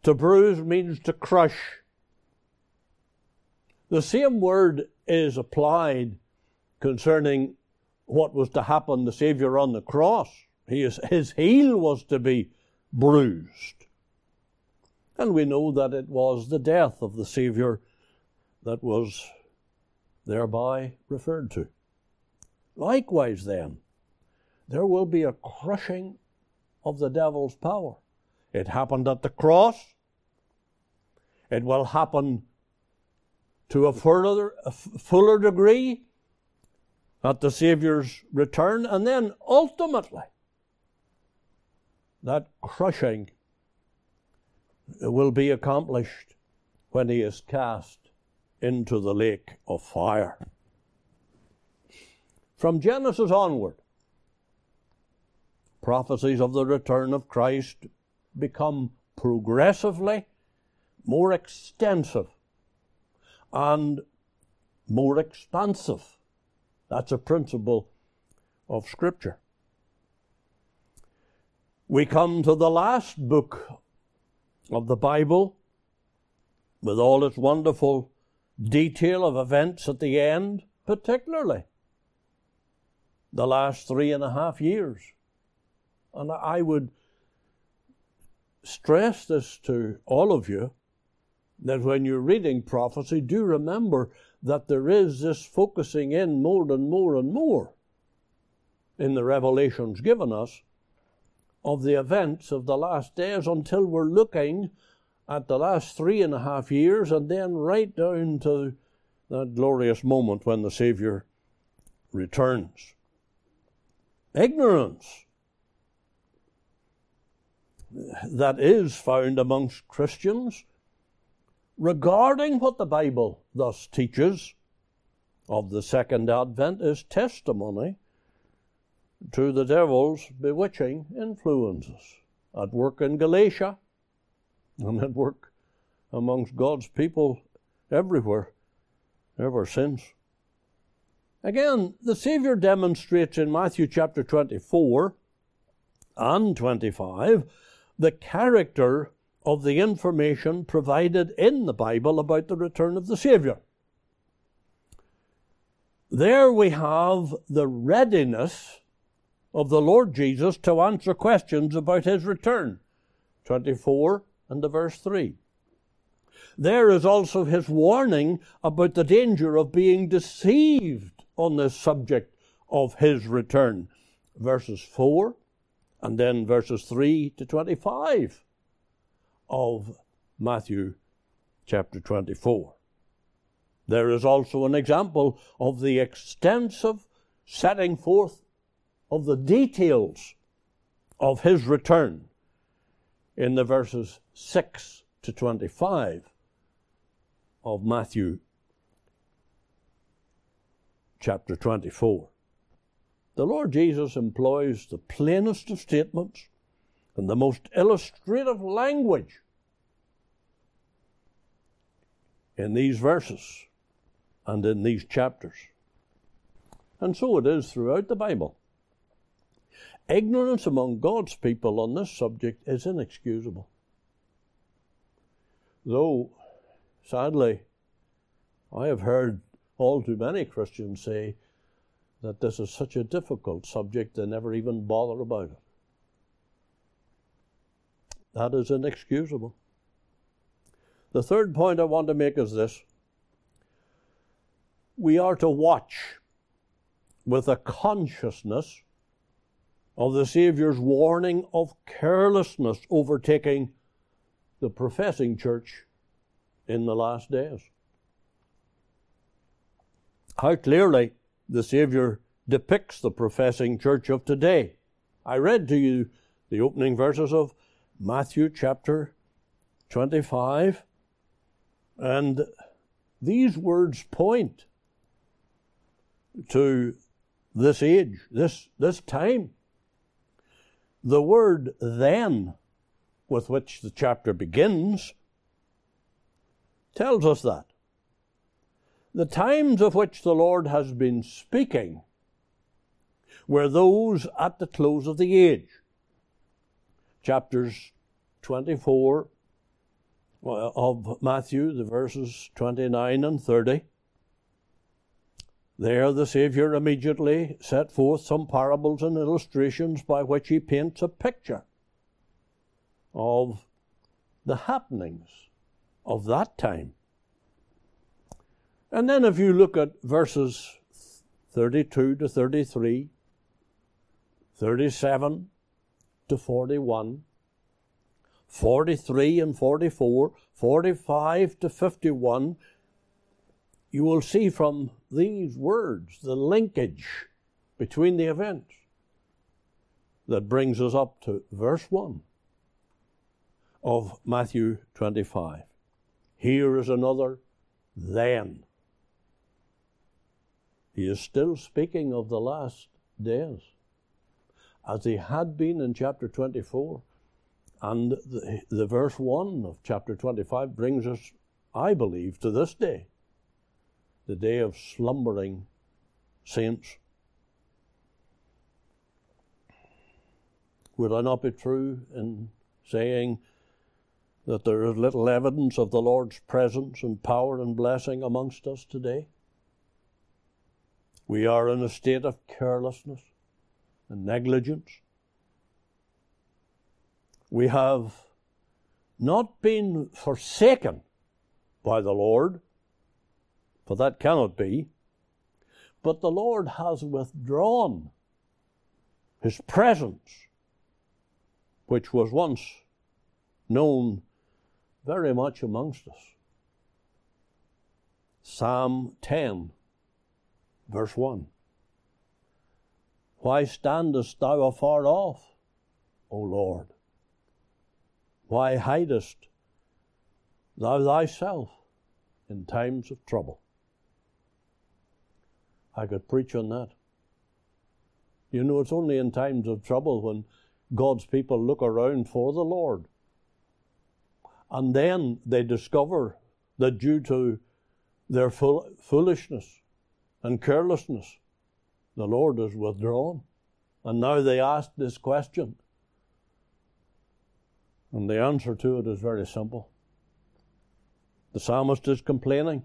To bruise means to crush. The same word is applied concerning what was to happen the Saviour on the cross. His, his heel was to be bruised. And we know that it was the death of the Saviour that was thereby referred to. Likewise, then, there will be a crushing of the devil's power. It happened at the cross. It will happen to a further, a fuller degree at the Savior's return, and then ultimately that crushing will be accomplished when he is cast into the lake of fire. From Genesis onward, prophecies of the return of Christ become progressively more extensive and more expansive. That's a principle of Scripture we come to the last book of the Bible with all its wonderful detail of events at the end, particularly the last three and a half years. And I would stress this to all of you that when you're reading prophecy, do remember that there is this focusing in more and more and more in the revelations given us of the events of the last days until we're looking at the last three and a half years and then right down to that glorious moment when the Savior returns. Ignorance that is found amongst Christians regarding what the Bible thus teaches of the second advent is testimony to the devil's bewitching influences at work in Galatia and at work amongst God's people everywhere ever since. Again, the Saviour demonstrates in Matthew chapter 24 and 25 the character of the information provided in the Bible about the return of the Saviour. There we have the readiness of the Lord Jesus to answer questions about his return. 24 and the verse 3. There is also his warning about the danger of being deceived on the subject of his return. Verses 4 and then verses 3 to 25 of Matthew chapter 24. There is also an example of the extensive setting forth of the details of his return in the verses 6 to 25 of Matthew chapter 24. The Lord Jesus employs the plainest of statements and the most illustrative language in these verses and in these chapters. And so it is throughout the Bible. Ignorance among God's people on this subject is inexcusable. Though, sadly, I have heard all too many Christians say that this is such a difficult subject they never even bother about it. That is inexcusable. The third point I want to make is this we are to watch with a consciousness of the Saviour's warning of carelessness overtaking the professing church in the last days. How clearly the Saviour depicts the professing church of today. I read to you the opening verses of Matthew chapter 25, and these words point to this age, this, this time. The word then, with which the chapter begins, tells us that. The times of which the Lord has been speaking were those at the close of the age. Chapters 24 uh, of Matthew, the verses 29 and 30. There, the Saviour immediately set forth some parables and illustrations by which he paints a picture of the happenings of that time. And then, if you look at verses 32 to 33, 37 to 41, 43 and 44, 45 to 51, you will see from these words the linkage between the events that brings us up to verse 1 of Matthew 25. Here is another then. He is still speaking of the last days, as he had been in chapter 24. And the, the verse 1 of chapter 25 brings us, I believe, to this day the day of slumbering saints. Would I not be true in saying that there is little evidence of the Lord's presence and power and blessing amongst us today? We are in a state of carelessness and negligence. We have not been forsaken by the Lord, for that cannot be. But the Lord has withdrawn his presence, which was once known very much amongst us. Psalm 10, verse 1. Why standest thou afar off, O Lord? Why hidest thou thyself in times of trouble? I could preach on that. You know, it's only in times of trouble when God's people look around for the Lord. And then they discover that due to their foolishness and carelessness, the Lord is withdrawn. And now they ask this question. And the answer to it is very simple. The psalmist is complaining.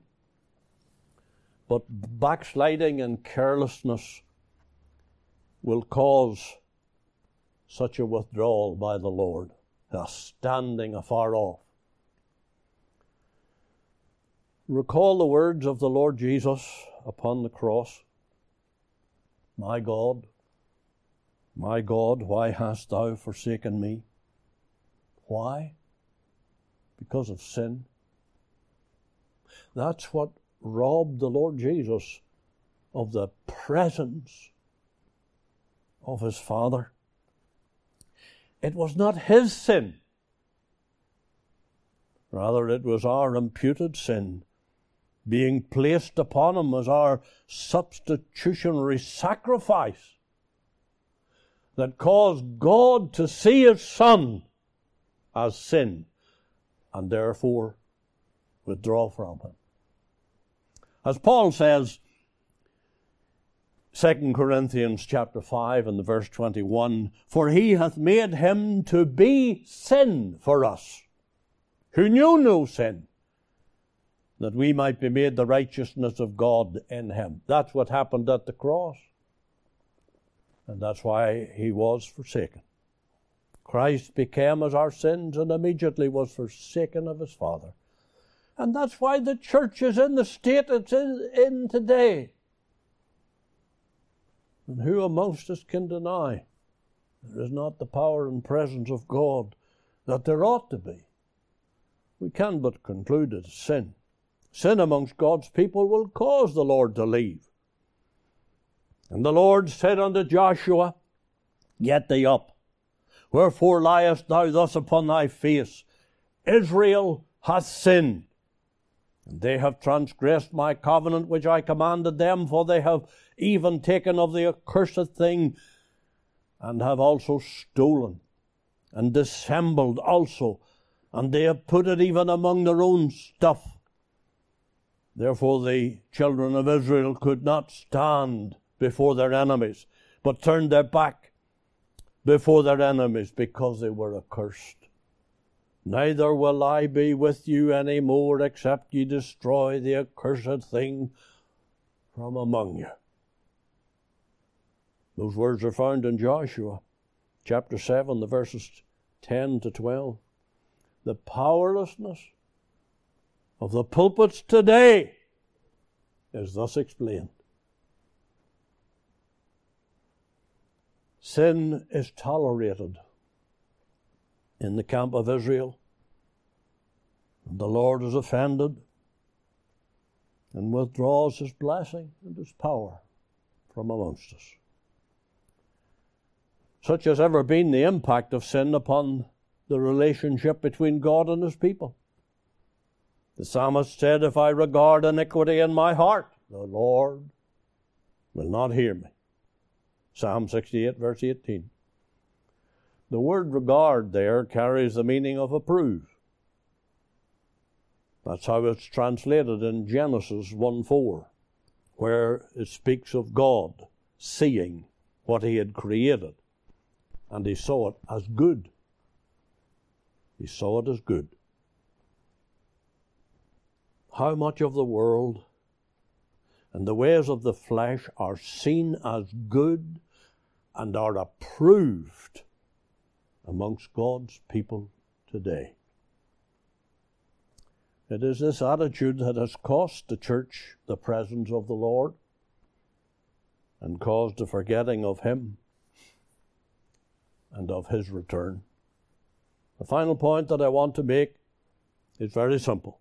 But backsliding and carelessness will cause such a withdrawal by the Lord, a standing afar off. Recall the words of the Lord Jesus upon the cross My God, my God, why hast thou forsaken me? Why? Because of sin. That's what robbed the Lord Jesus of the presence of his Father. It was not his sin. Rather, it was our imputed sin being placed upon him as our substitutionary sacrifice that caused God to see his Son as sin and therefore withdraw from him. As Paul says, 2 Corinthians chapter 5 and the verse 21, For he hath made him to be sin for us, who knew no sin, that we might be made the righteousness of God in him. That's what happened at the cross. And that's why he was forsaken. Christ became as our sins and immediately was forsaken of his Father. And that's why the church is in the state it's in, in today. And who amongst us can deny there is not the power and presence of God that there ought to be? We can but conclude it is sin. Sin amongst God's people will cause the Lord to leave. And the Lord said unto Joshua, Get thee up. Wherefore liest thou thus upon thy face? Israel hath sinned. And they have transgressed my covenant which I commanded them, for they have even taken of the accursed thing, and have also stolen, and dissembled also, and they have put it even among their own stuff. Therefore, the children of Israel could not stand before their enemies, but turned their back before their enemies because they were accursed. Neither will I be with you any more, except ye destroy the accursed thing from among you. Those words are found in Joshua chapter 7, the verses 10 to 12. The powerlessness of the pulpits today is thus explained. Sin is tolerated in the camp of Israel, and the Lord is offended and withdraws his blessing and his power from amongst us. Such has ever been the impact of sin upon the relationship between God and his people. The psalmist said, If I regard iniquity in my heart, the Lord will not hear me. Psalm 68, verse 18. The word regard there carries the meaning of approve. That's how it's translated in Genesis 1 4, where it speaks of God seeing what he had created, and he saw it as good. He saw it as good how much of the world and the ways of the flesh are seen as good and are approved amongst God's people today. It is this attitude that has cost the church the presence of the Lord and caused the forgetting of Him and of His return. The final point that I want to make is very simple.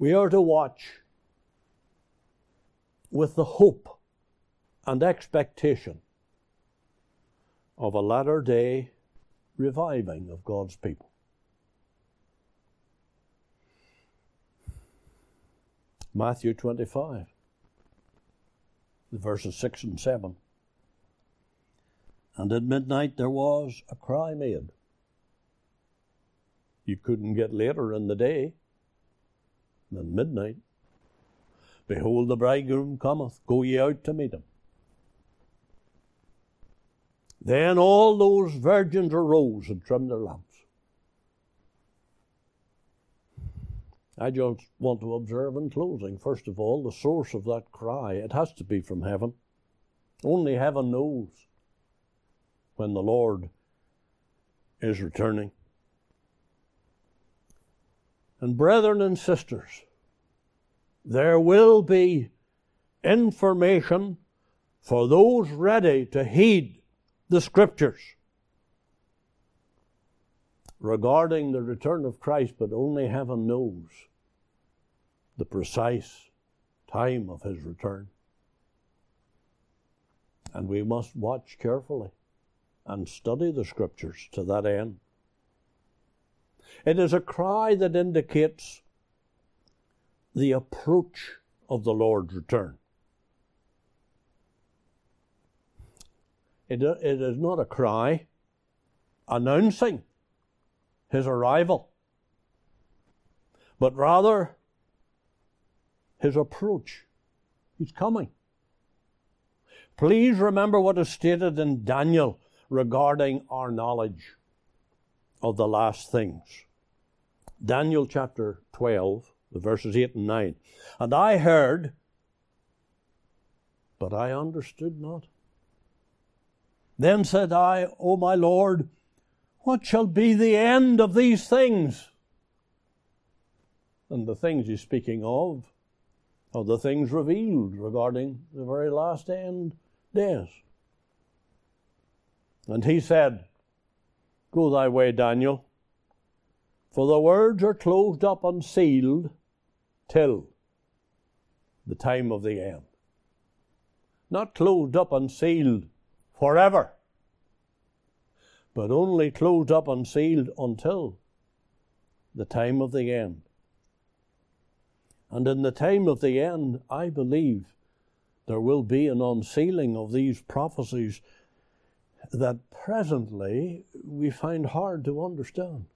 We are to watch with the hope and expectation of a latter day reviving of God's people. Matthew 25, verses 6 and 7. And at midnight there was a cry made. You couldn't get later in the day than midnight. Behold, the bridegroom cometh, go ye out to meet him. Then all those virgins arose and trimmed their lamps. I just want to observe in closing, first of all, the source of that cry. It has to be from heaven. Only heaven knows when the Lord is returning. And, brethren and sisters, there will be information for those ready to heed the Scriptures regarding the return of Christ, but only heaven knows the precise time of his return. And we must watch carefully and study the scriptures to that end. It is a cry that indicates the approach of the Lord's return. It, it is not a cry announcing his arrival, but rather his approach. He's coming. Please remember what is stated in Daniel regarding our knowledge of the last things. Daniel chapter 12, the verses 8 and 9. And I heard, but I understood not. Then said I, O my Lord, what shall be the end of these things? And the things he's speaking of of the things revealed regarding the very last end days. And he said, Go thy way, Daniel, for the words are closed up and sealed till the time of the end. Not closed up and sealed forever, but only closed up and sealed until the time of the end. And in the time of the end, I believe there will be an unsealing of these prophecies that presently we find hard to understand.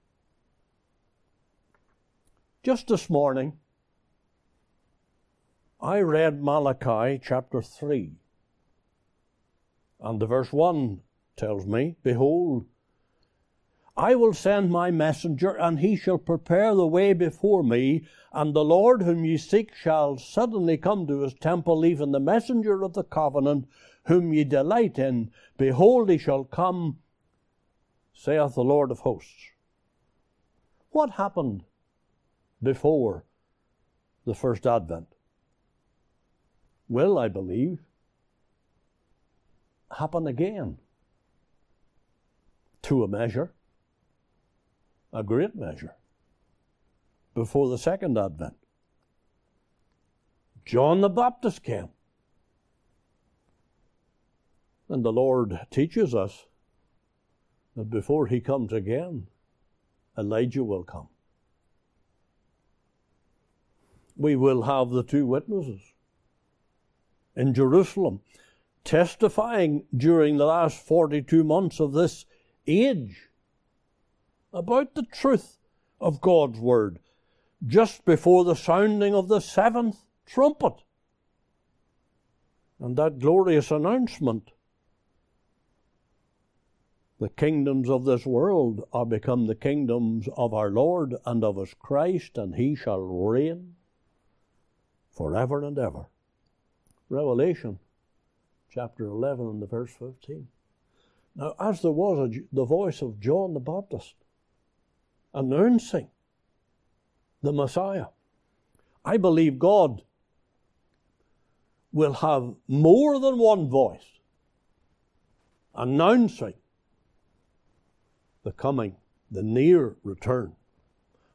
Just this morning, I read Malachi chapter 3, and the verse 1 tells me, Behold, I will send my messenger, and he shall prepare the way before me. And the Lord whom ye seek shall suddenly come to his temple, even the messenger of the covenant, whom ye delight in. Behold, he shall come, saith the Lord of hosts. What happened before the first advent? Will, I believe, happen again to a measure a great measure before the second advent. John the Baptist came. And the Lord teaches us that before he comes again, Elijah will come. We will have the two witnesses in Jerusalem testifying during the last 42 months of this age about the truth of God's Word just before the sounding of the seventh trumpet. And that glorious announcement the kingdoms of this world are become the kingdoms of our Lord and of his Christ, and he shall reign forever and ever. Revelation chapter 11 and the verse 15. Now, as there was a, the voice of John the Baptist announcing the Messiah. I believe God will have more than one voice announcing the coming, the near return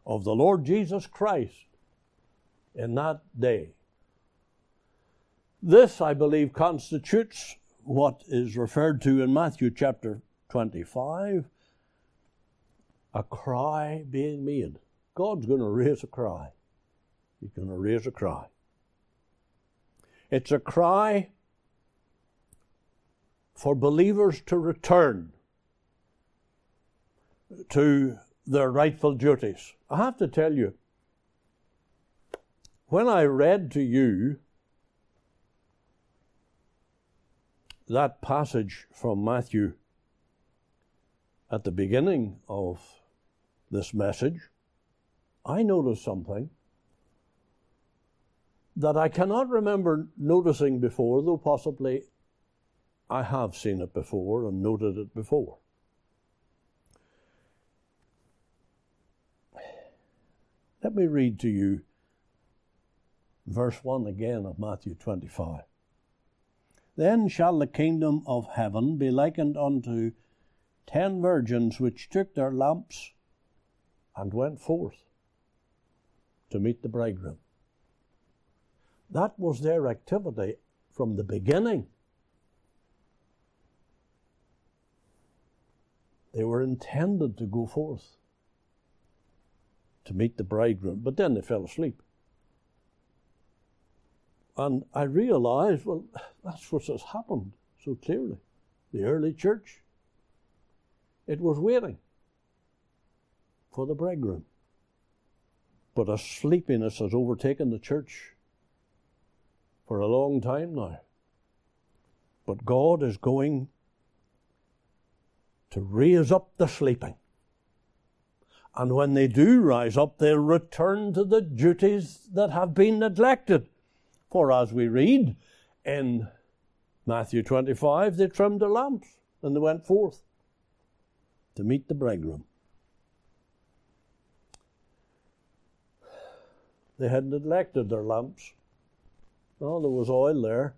of the Lord Jesus Christ in that day. This, I believe, constitutes what is referred to in Matthew chapter 25 a cry being made. God's going to raise a cry. He's going to raise a cry. It's a cry for believers to return to their rightful duties. I have to tell you, when I read to you that passage from Matthew at the beginning of this message, I noticed something that I cannot remember noticing before, though possibly I have seen it before and noted it before. Let me read to you verse 1 again of Matthew 25. Then shall the kingdom of heaven be likened unto ten virgins which took their lamps and went forth to meet the bridegroom. That was their activity from the beginning. They were intended to go forth to meet the bridegroom, but then they fell asleep. And I realized, well, that's what has happened so clearly. The early church, it was waiting for the bridegroom. But a sleepiness has overtaken the church for a long time now. But God is going to raise up the sleeping. And when they do rise up, they'll return to the duties that have been neglected. For as we read in Matthew 25, they trimmed their lamps and they went forth to meet the bridegroom. They had neglected their lamps. Oh, there was oil there,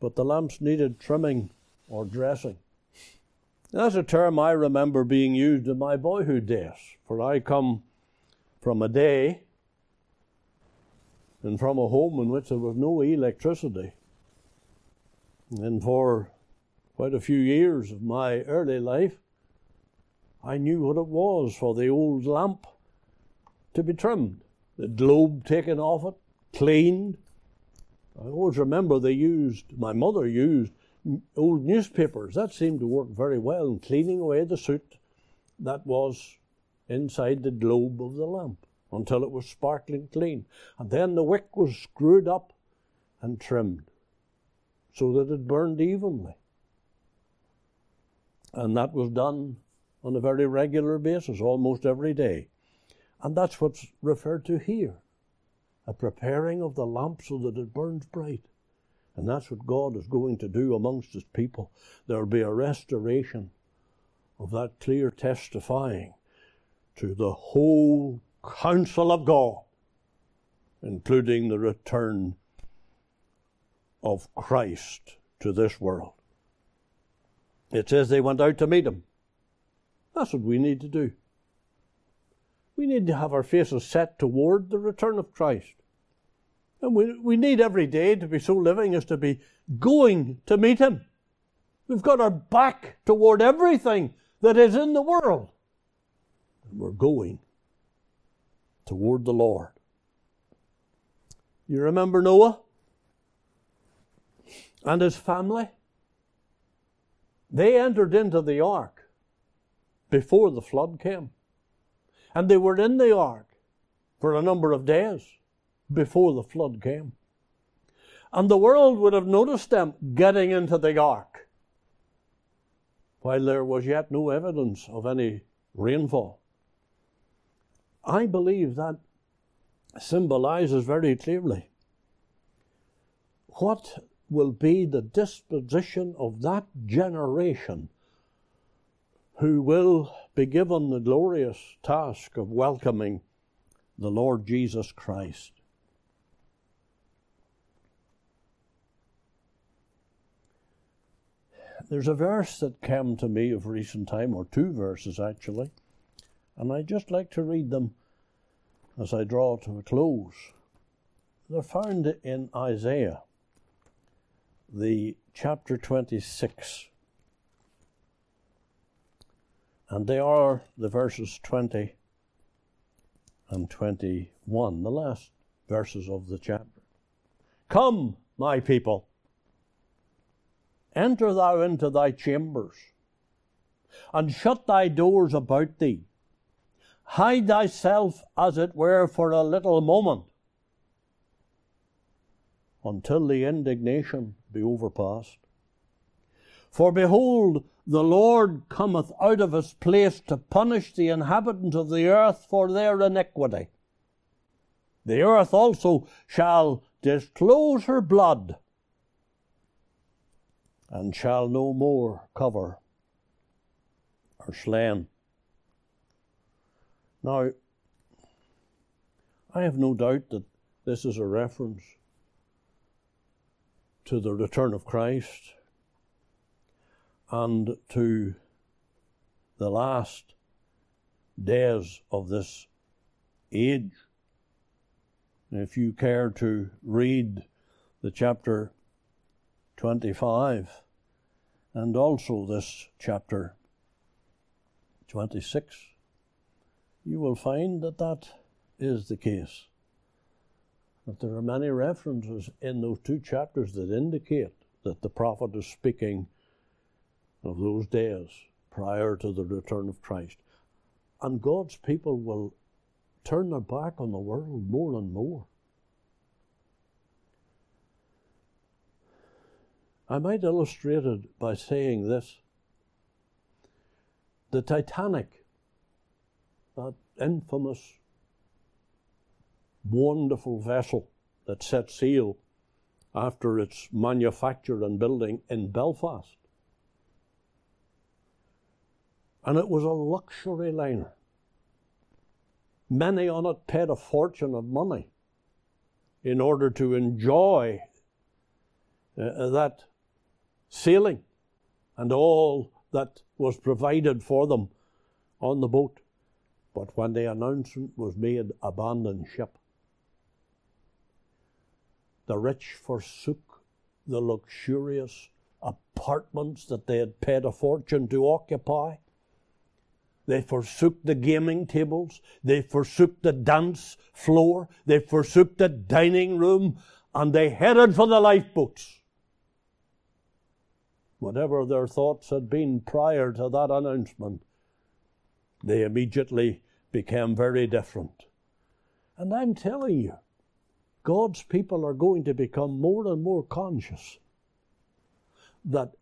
but the lamps needed trimming or dressing. That's a term I remember being used in my boyhood days, for I come from a day and from a home in which there was no electricity. And for quite a few years of my early life, I knew what it was for the old lamp to be trimmed, the globe taken off it, cleaned. I always remember they used, my mother used old newspapers. That seemed to work very well in cleaning away the soot that was inside the globe of the lamp until it was sparkling clean. And then the wick was screwed up and trimmed so that it burned evenly. And that was done on a very regular basis, almost every day. And that's what's referred to here a preparing of the lamp so that it burns bright. And that's what God is going to do amongst His people. There will be a restoration of that clear testifying to the whole counsel of God, including the return of Christ to this world. It says they went out to meet him. That's what we need to do. We need to have our faces set toward the return of Christ. And we, we need every day to be so living as to be going to meet him. We've got our back toward everything that is in the world. And we're going toward the Lord. You remember Noah and his family? They entered into the ark before the flood came. And they were in the ark for a number of days before the flood came. And the world would have noticed them getting into the ark while there was yet no evidence of any rainfall. I believe that symbolizes very clearly what will be the disposition of that generation who will be given the glorious task of welcoming the Lord Jesus Christ. There's a verse that came to me of recent time, or two verses actually, and I'd just like to read them as I draw to a close. They're found in Isaiah, the chapter 26. And they are the verses 20 and 21, the last verses of the chapter. Come, my people, enter thou into thy chambers, and shut thy doors about thee. Hide thyself, as it were, for a little moment, until the indignation be overpast. For behold, the Lord cometh out of his place to punish the inhabitants of the earth for their iniquity. The earth also shall disclose her blood, and shall no more cover her slain. Now, I have no doubt that this is a reference to the return of Christ and to the last days of this age. If you care to read the chapter 25 and also this chapter 26, you will find that that is the case. That there are many references in those two chapters that indicate that the prophet is speaking of those days prior to the return of Christ. And God's people will turn their back on the world more and more. I might illustrate it by saying this the Titanic, that infamous, wonderful vessel that set sail after its manufacture and building in Belfast, and it was a luxury liner. Many on it paid a fortune of money in order to enjoy uh, that sailing and all that was provided for them on the boat. But when the announcement was made, abandon ship, the rich forsook the luxurious apartments that they had paid a fortune to occupy they forsook the gaming tables. They forsook the dance floor. They forsook the dining room. And they headed for the lifeboats. Whatever their thoughts had been prior to that announcement, they immediately became very different. And I'm telling you, God's people are going to become more and more conscious that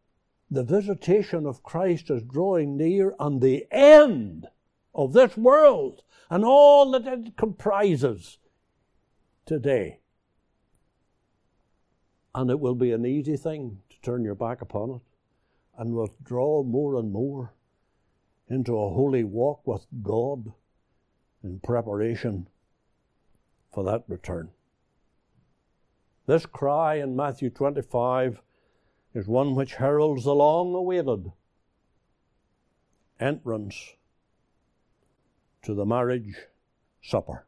the visitation of Christ is drawing near and the end of this world and all that it comprises today. And it will be an easy thing turn your back upon it and withdraw more and more into a holy walk with God in preparation for that return. This cry in Matthew 25 is one which heralds the long awaited entrance to the marriage supper.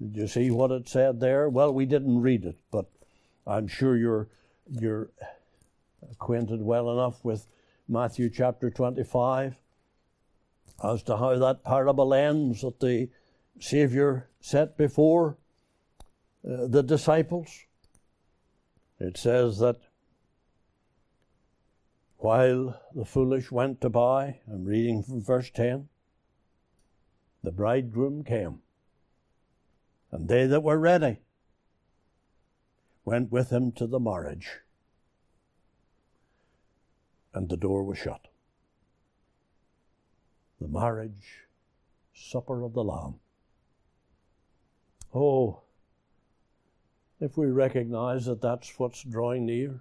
Did you see what it said there? Well, we didn't read it, but I'm sure you're you're acquainted well enough with Matthew chapter 25 as to how that parable ends that the Savior set before uh, the disciples. It says that while the foolish went to buy, I'm reading from verse 10, the bridegroom came, and they that were ready went with him to the marriage, and the door was shut. The marriage supper of the Lamb. Oh, if we recognize that that's what's drawing near,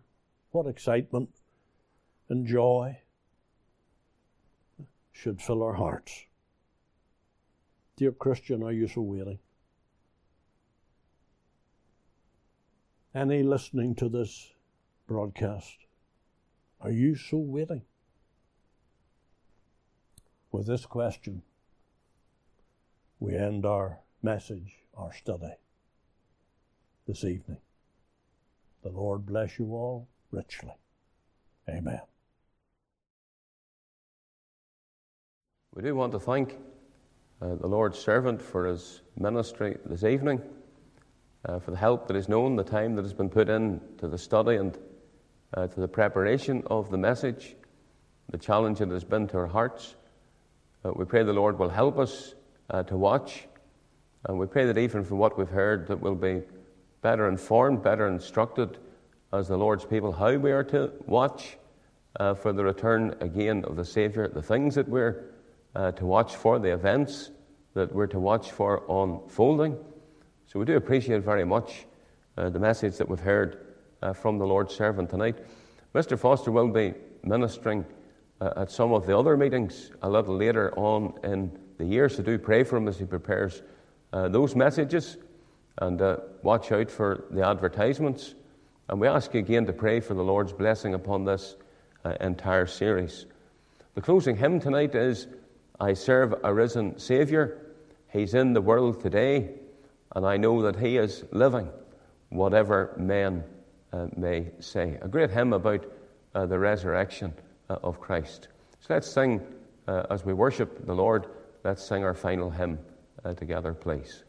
what excitement and joy should fill our hearts. Dear Christian, are you so waiting? Any listening to this broadcast, are you so waiting? With this question, we end our message, our study this evening. The Lord bless you all richly. Amen. We do want to thank uh, the Lord's servant for his ministry this evening, uh, for the help that is known, the time that has been put in to the study and uh, to the preparation of the message, the challenge that has been to our hearts. Uh, we pray the Lord will help us uh, to watch, and we pray that even from what we've heard, that we'll be better informed, better instructed as the Lord's people how we are to watch uh, for the return again of the Saviour, the things that we're uh, to watch for, the events that we're to watch for unfolding. So we do appreciate very much uh, the message that we've heard uh, from the Lord's servant tonight. Mr. Foster will be ministering uh, at some of the other meetings a little later on in the year, so do pray for him as he prepares uh, those messages and uh, watch out for the advertisements. And we ask you again to pray for the Lord's blessing upon this entire series. The closing hymn tonight is I serve a risen Saviour. He's in the world today, and I know that He is living, whatever men uh, may say. A great hymn about uh, the resurrection uh, of Christ. So let's sing uh, as we worship the Lord. Let's sing our final hymn uh, together, please.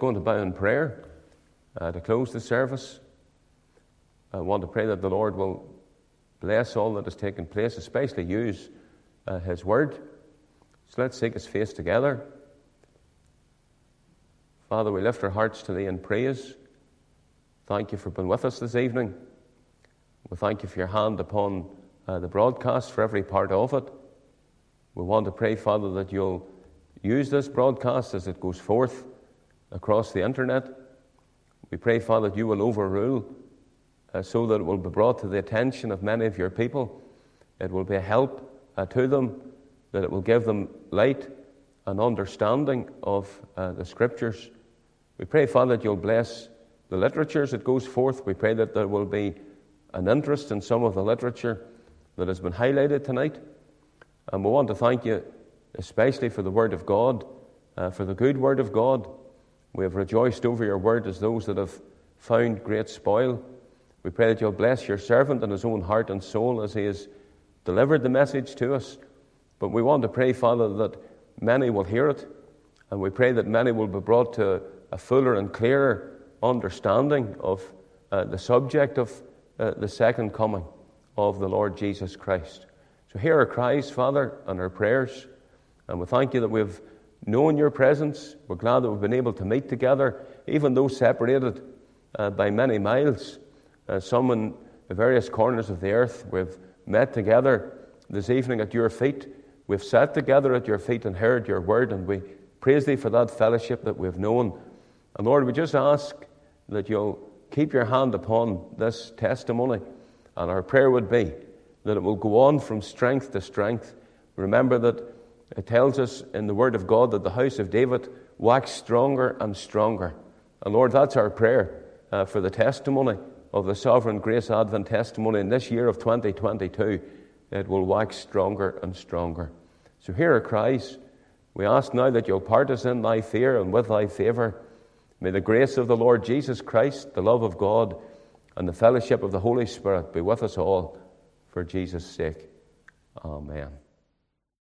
Going to bow in prayer uh, to close the service. I want to pray that the Lord will bless all that has taken place, especially use uh, His word. So let's seek His face together. Father, we lift our hearts to Thee in praise. Thank you for being with us this evening. We thank you for your hand upon uh, the broadcast, for every part of it. We want to pray, Father, that you'll use this broadcast as it goes forth across the internet. We pray, Father, that you will overrule uh, so that it will be brought to the attention of many of your people. It will be a help uh, to them, that it will give them light and understanding of uh, the Scriptures. We pray, Father, that you'll bless the literatures that goes forth. We pray that there will be an interest in some of the literature that has been highlighted tonight. And we want to thank you especially for the Word of God, uh, for the good Word of God. We have rejoiced over your Word as those that have found great spoil. We pray that you'll bless your servant in his own heart and soul as he has delivered the message to us. But we want to pray, Father, that many will hear it, and we pray that many will be brought to a fuller and clearer understanding of uh, the subject of uh, the second coming of the Lord Jesus Christ. So hear our cries, Father, and our prayers, and we thank you that we've known your presence. We're glad that we've been able to meet together, even though separated uh, by many miles uh, some in the various corners of the earth. We've met together this evening at your feet. We've sat together at your feet and heard your word, and we praise thee for that fellowship that we've known. And Lord, we just ask that you'll keep your hand upon this testimony. And our prayer would be that it will go on from strength to strength. Remember that it tells us in the Word of God that the house of David waxed stronger and stronger. And Lord, that's our prayer uh, for the testimony of the Sovereign Grace Advent testimony in this year of 2022, it will wax stronger and stronger. So hear our cries. We ask now that you'll part us in thy fear and with thy favour. May the grace of the Lord Jesus Christ, the love of God, and the fellowship of the Holy Spirit be with us all for Jesus' sake. Amen.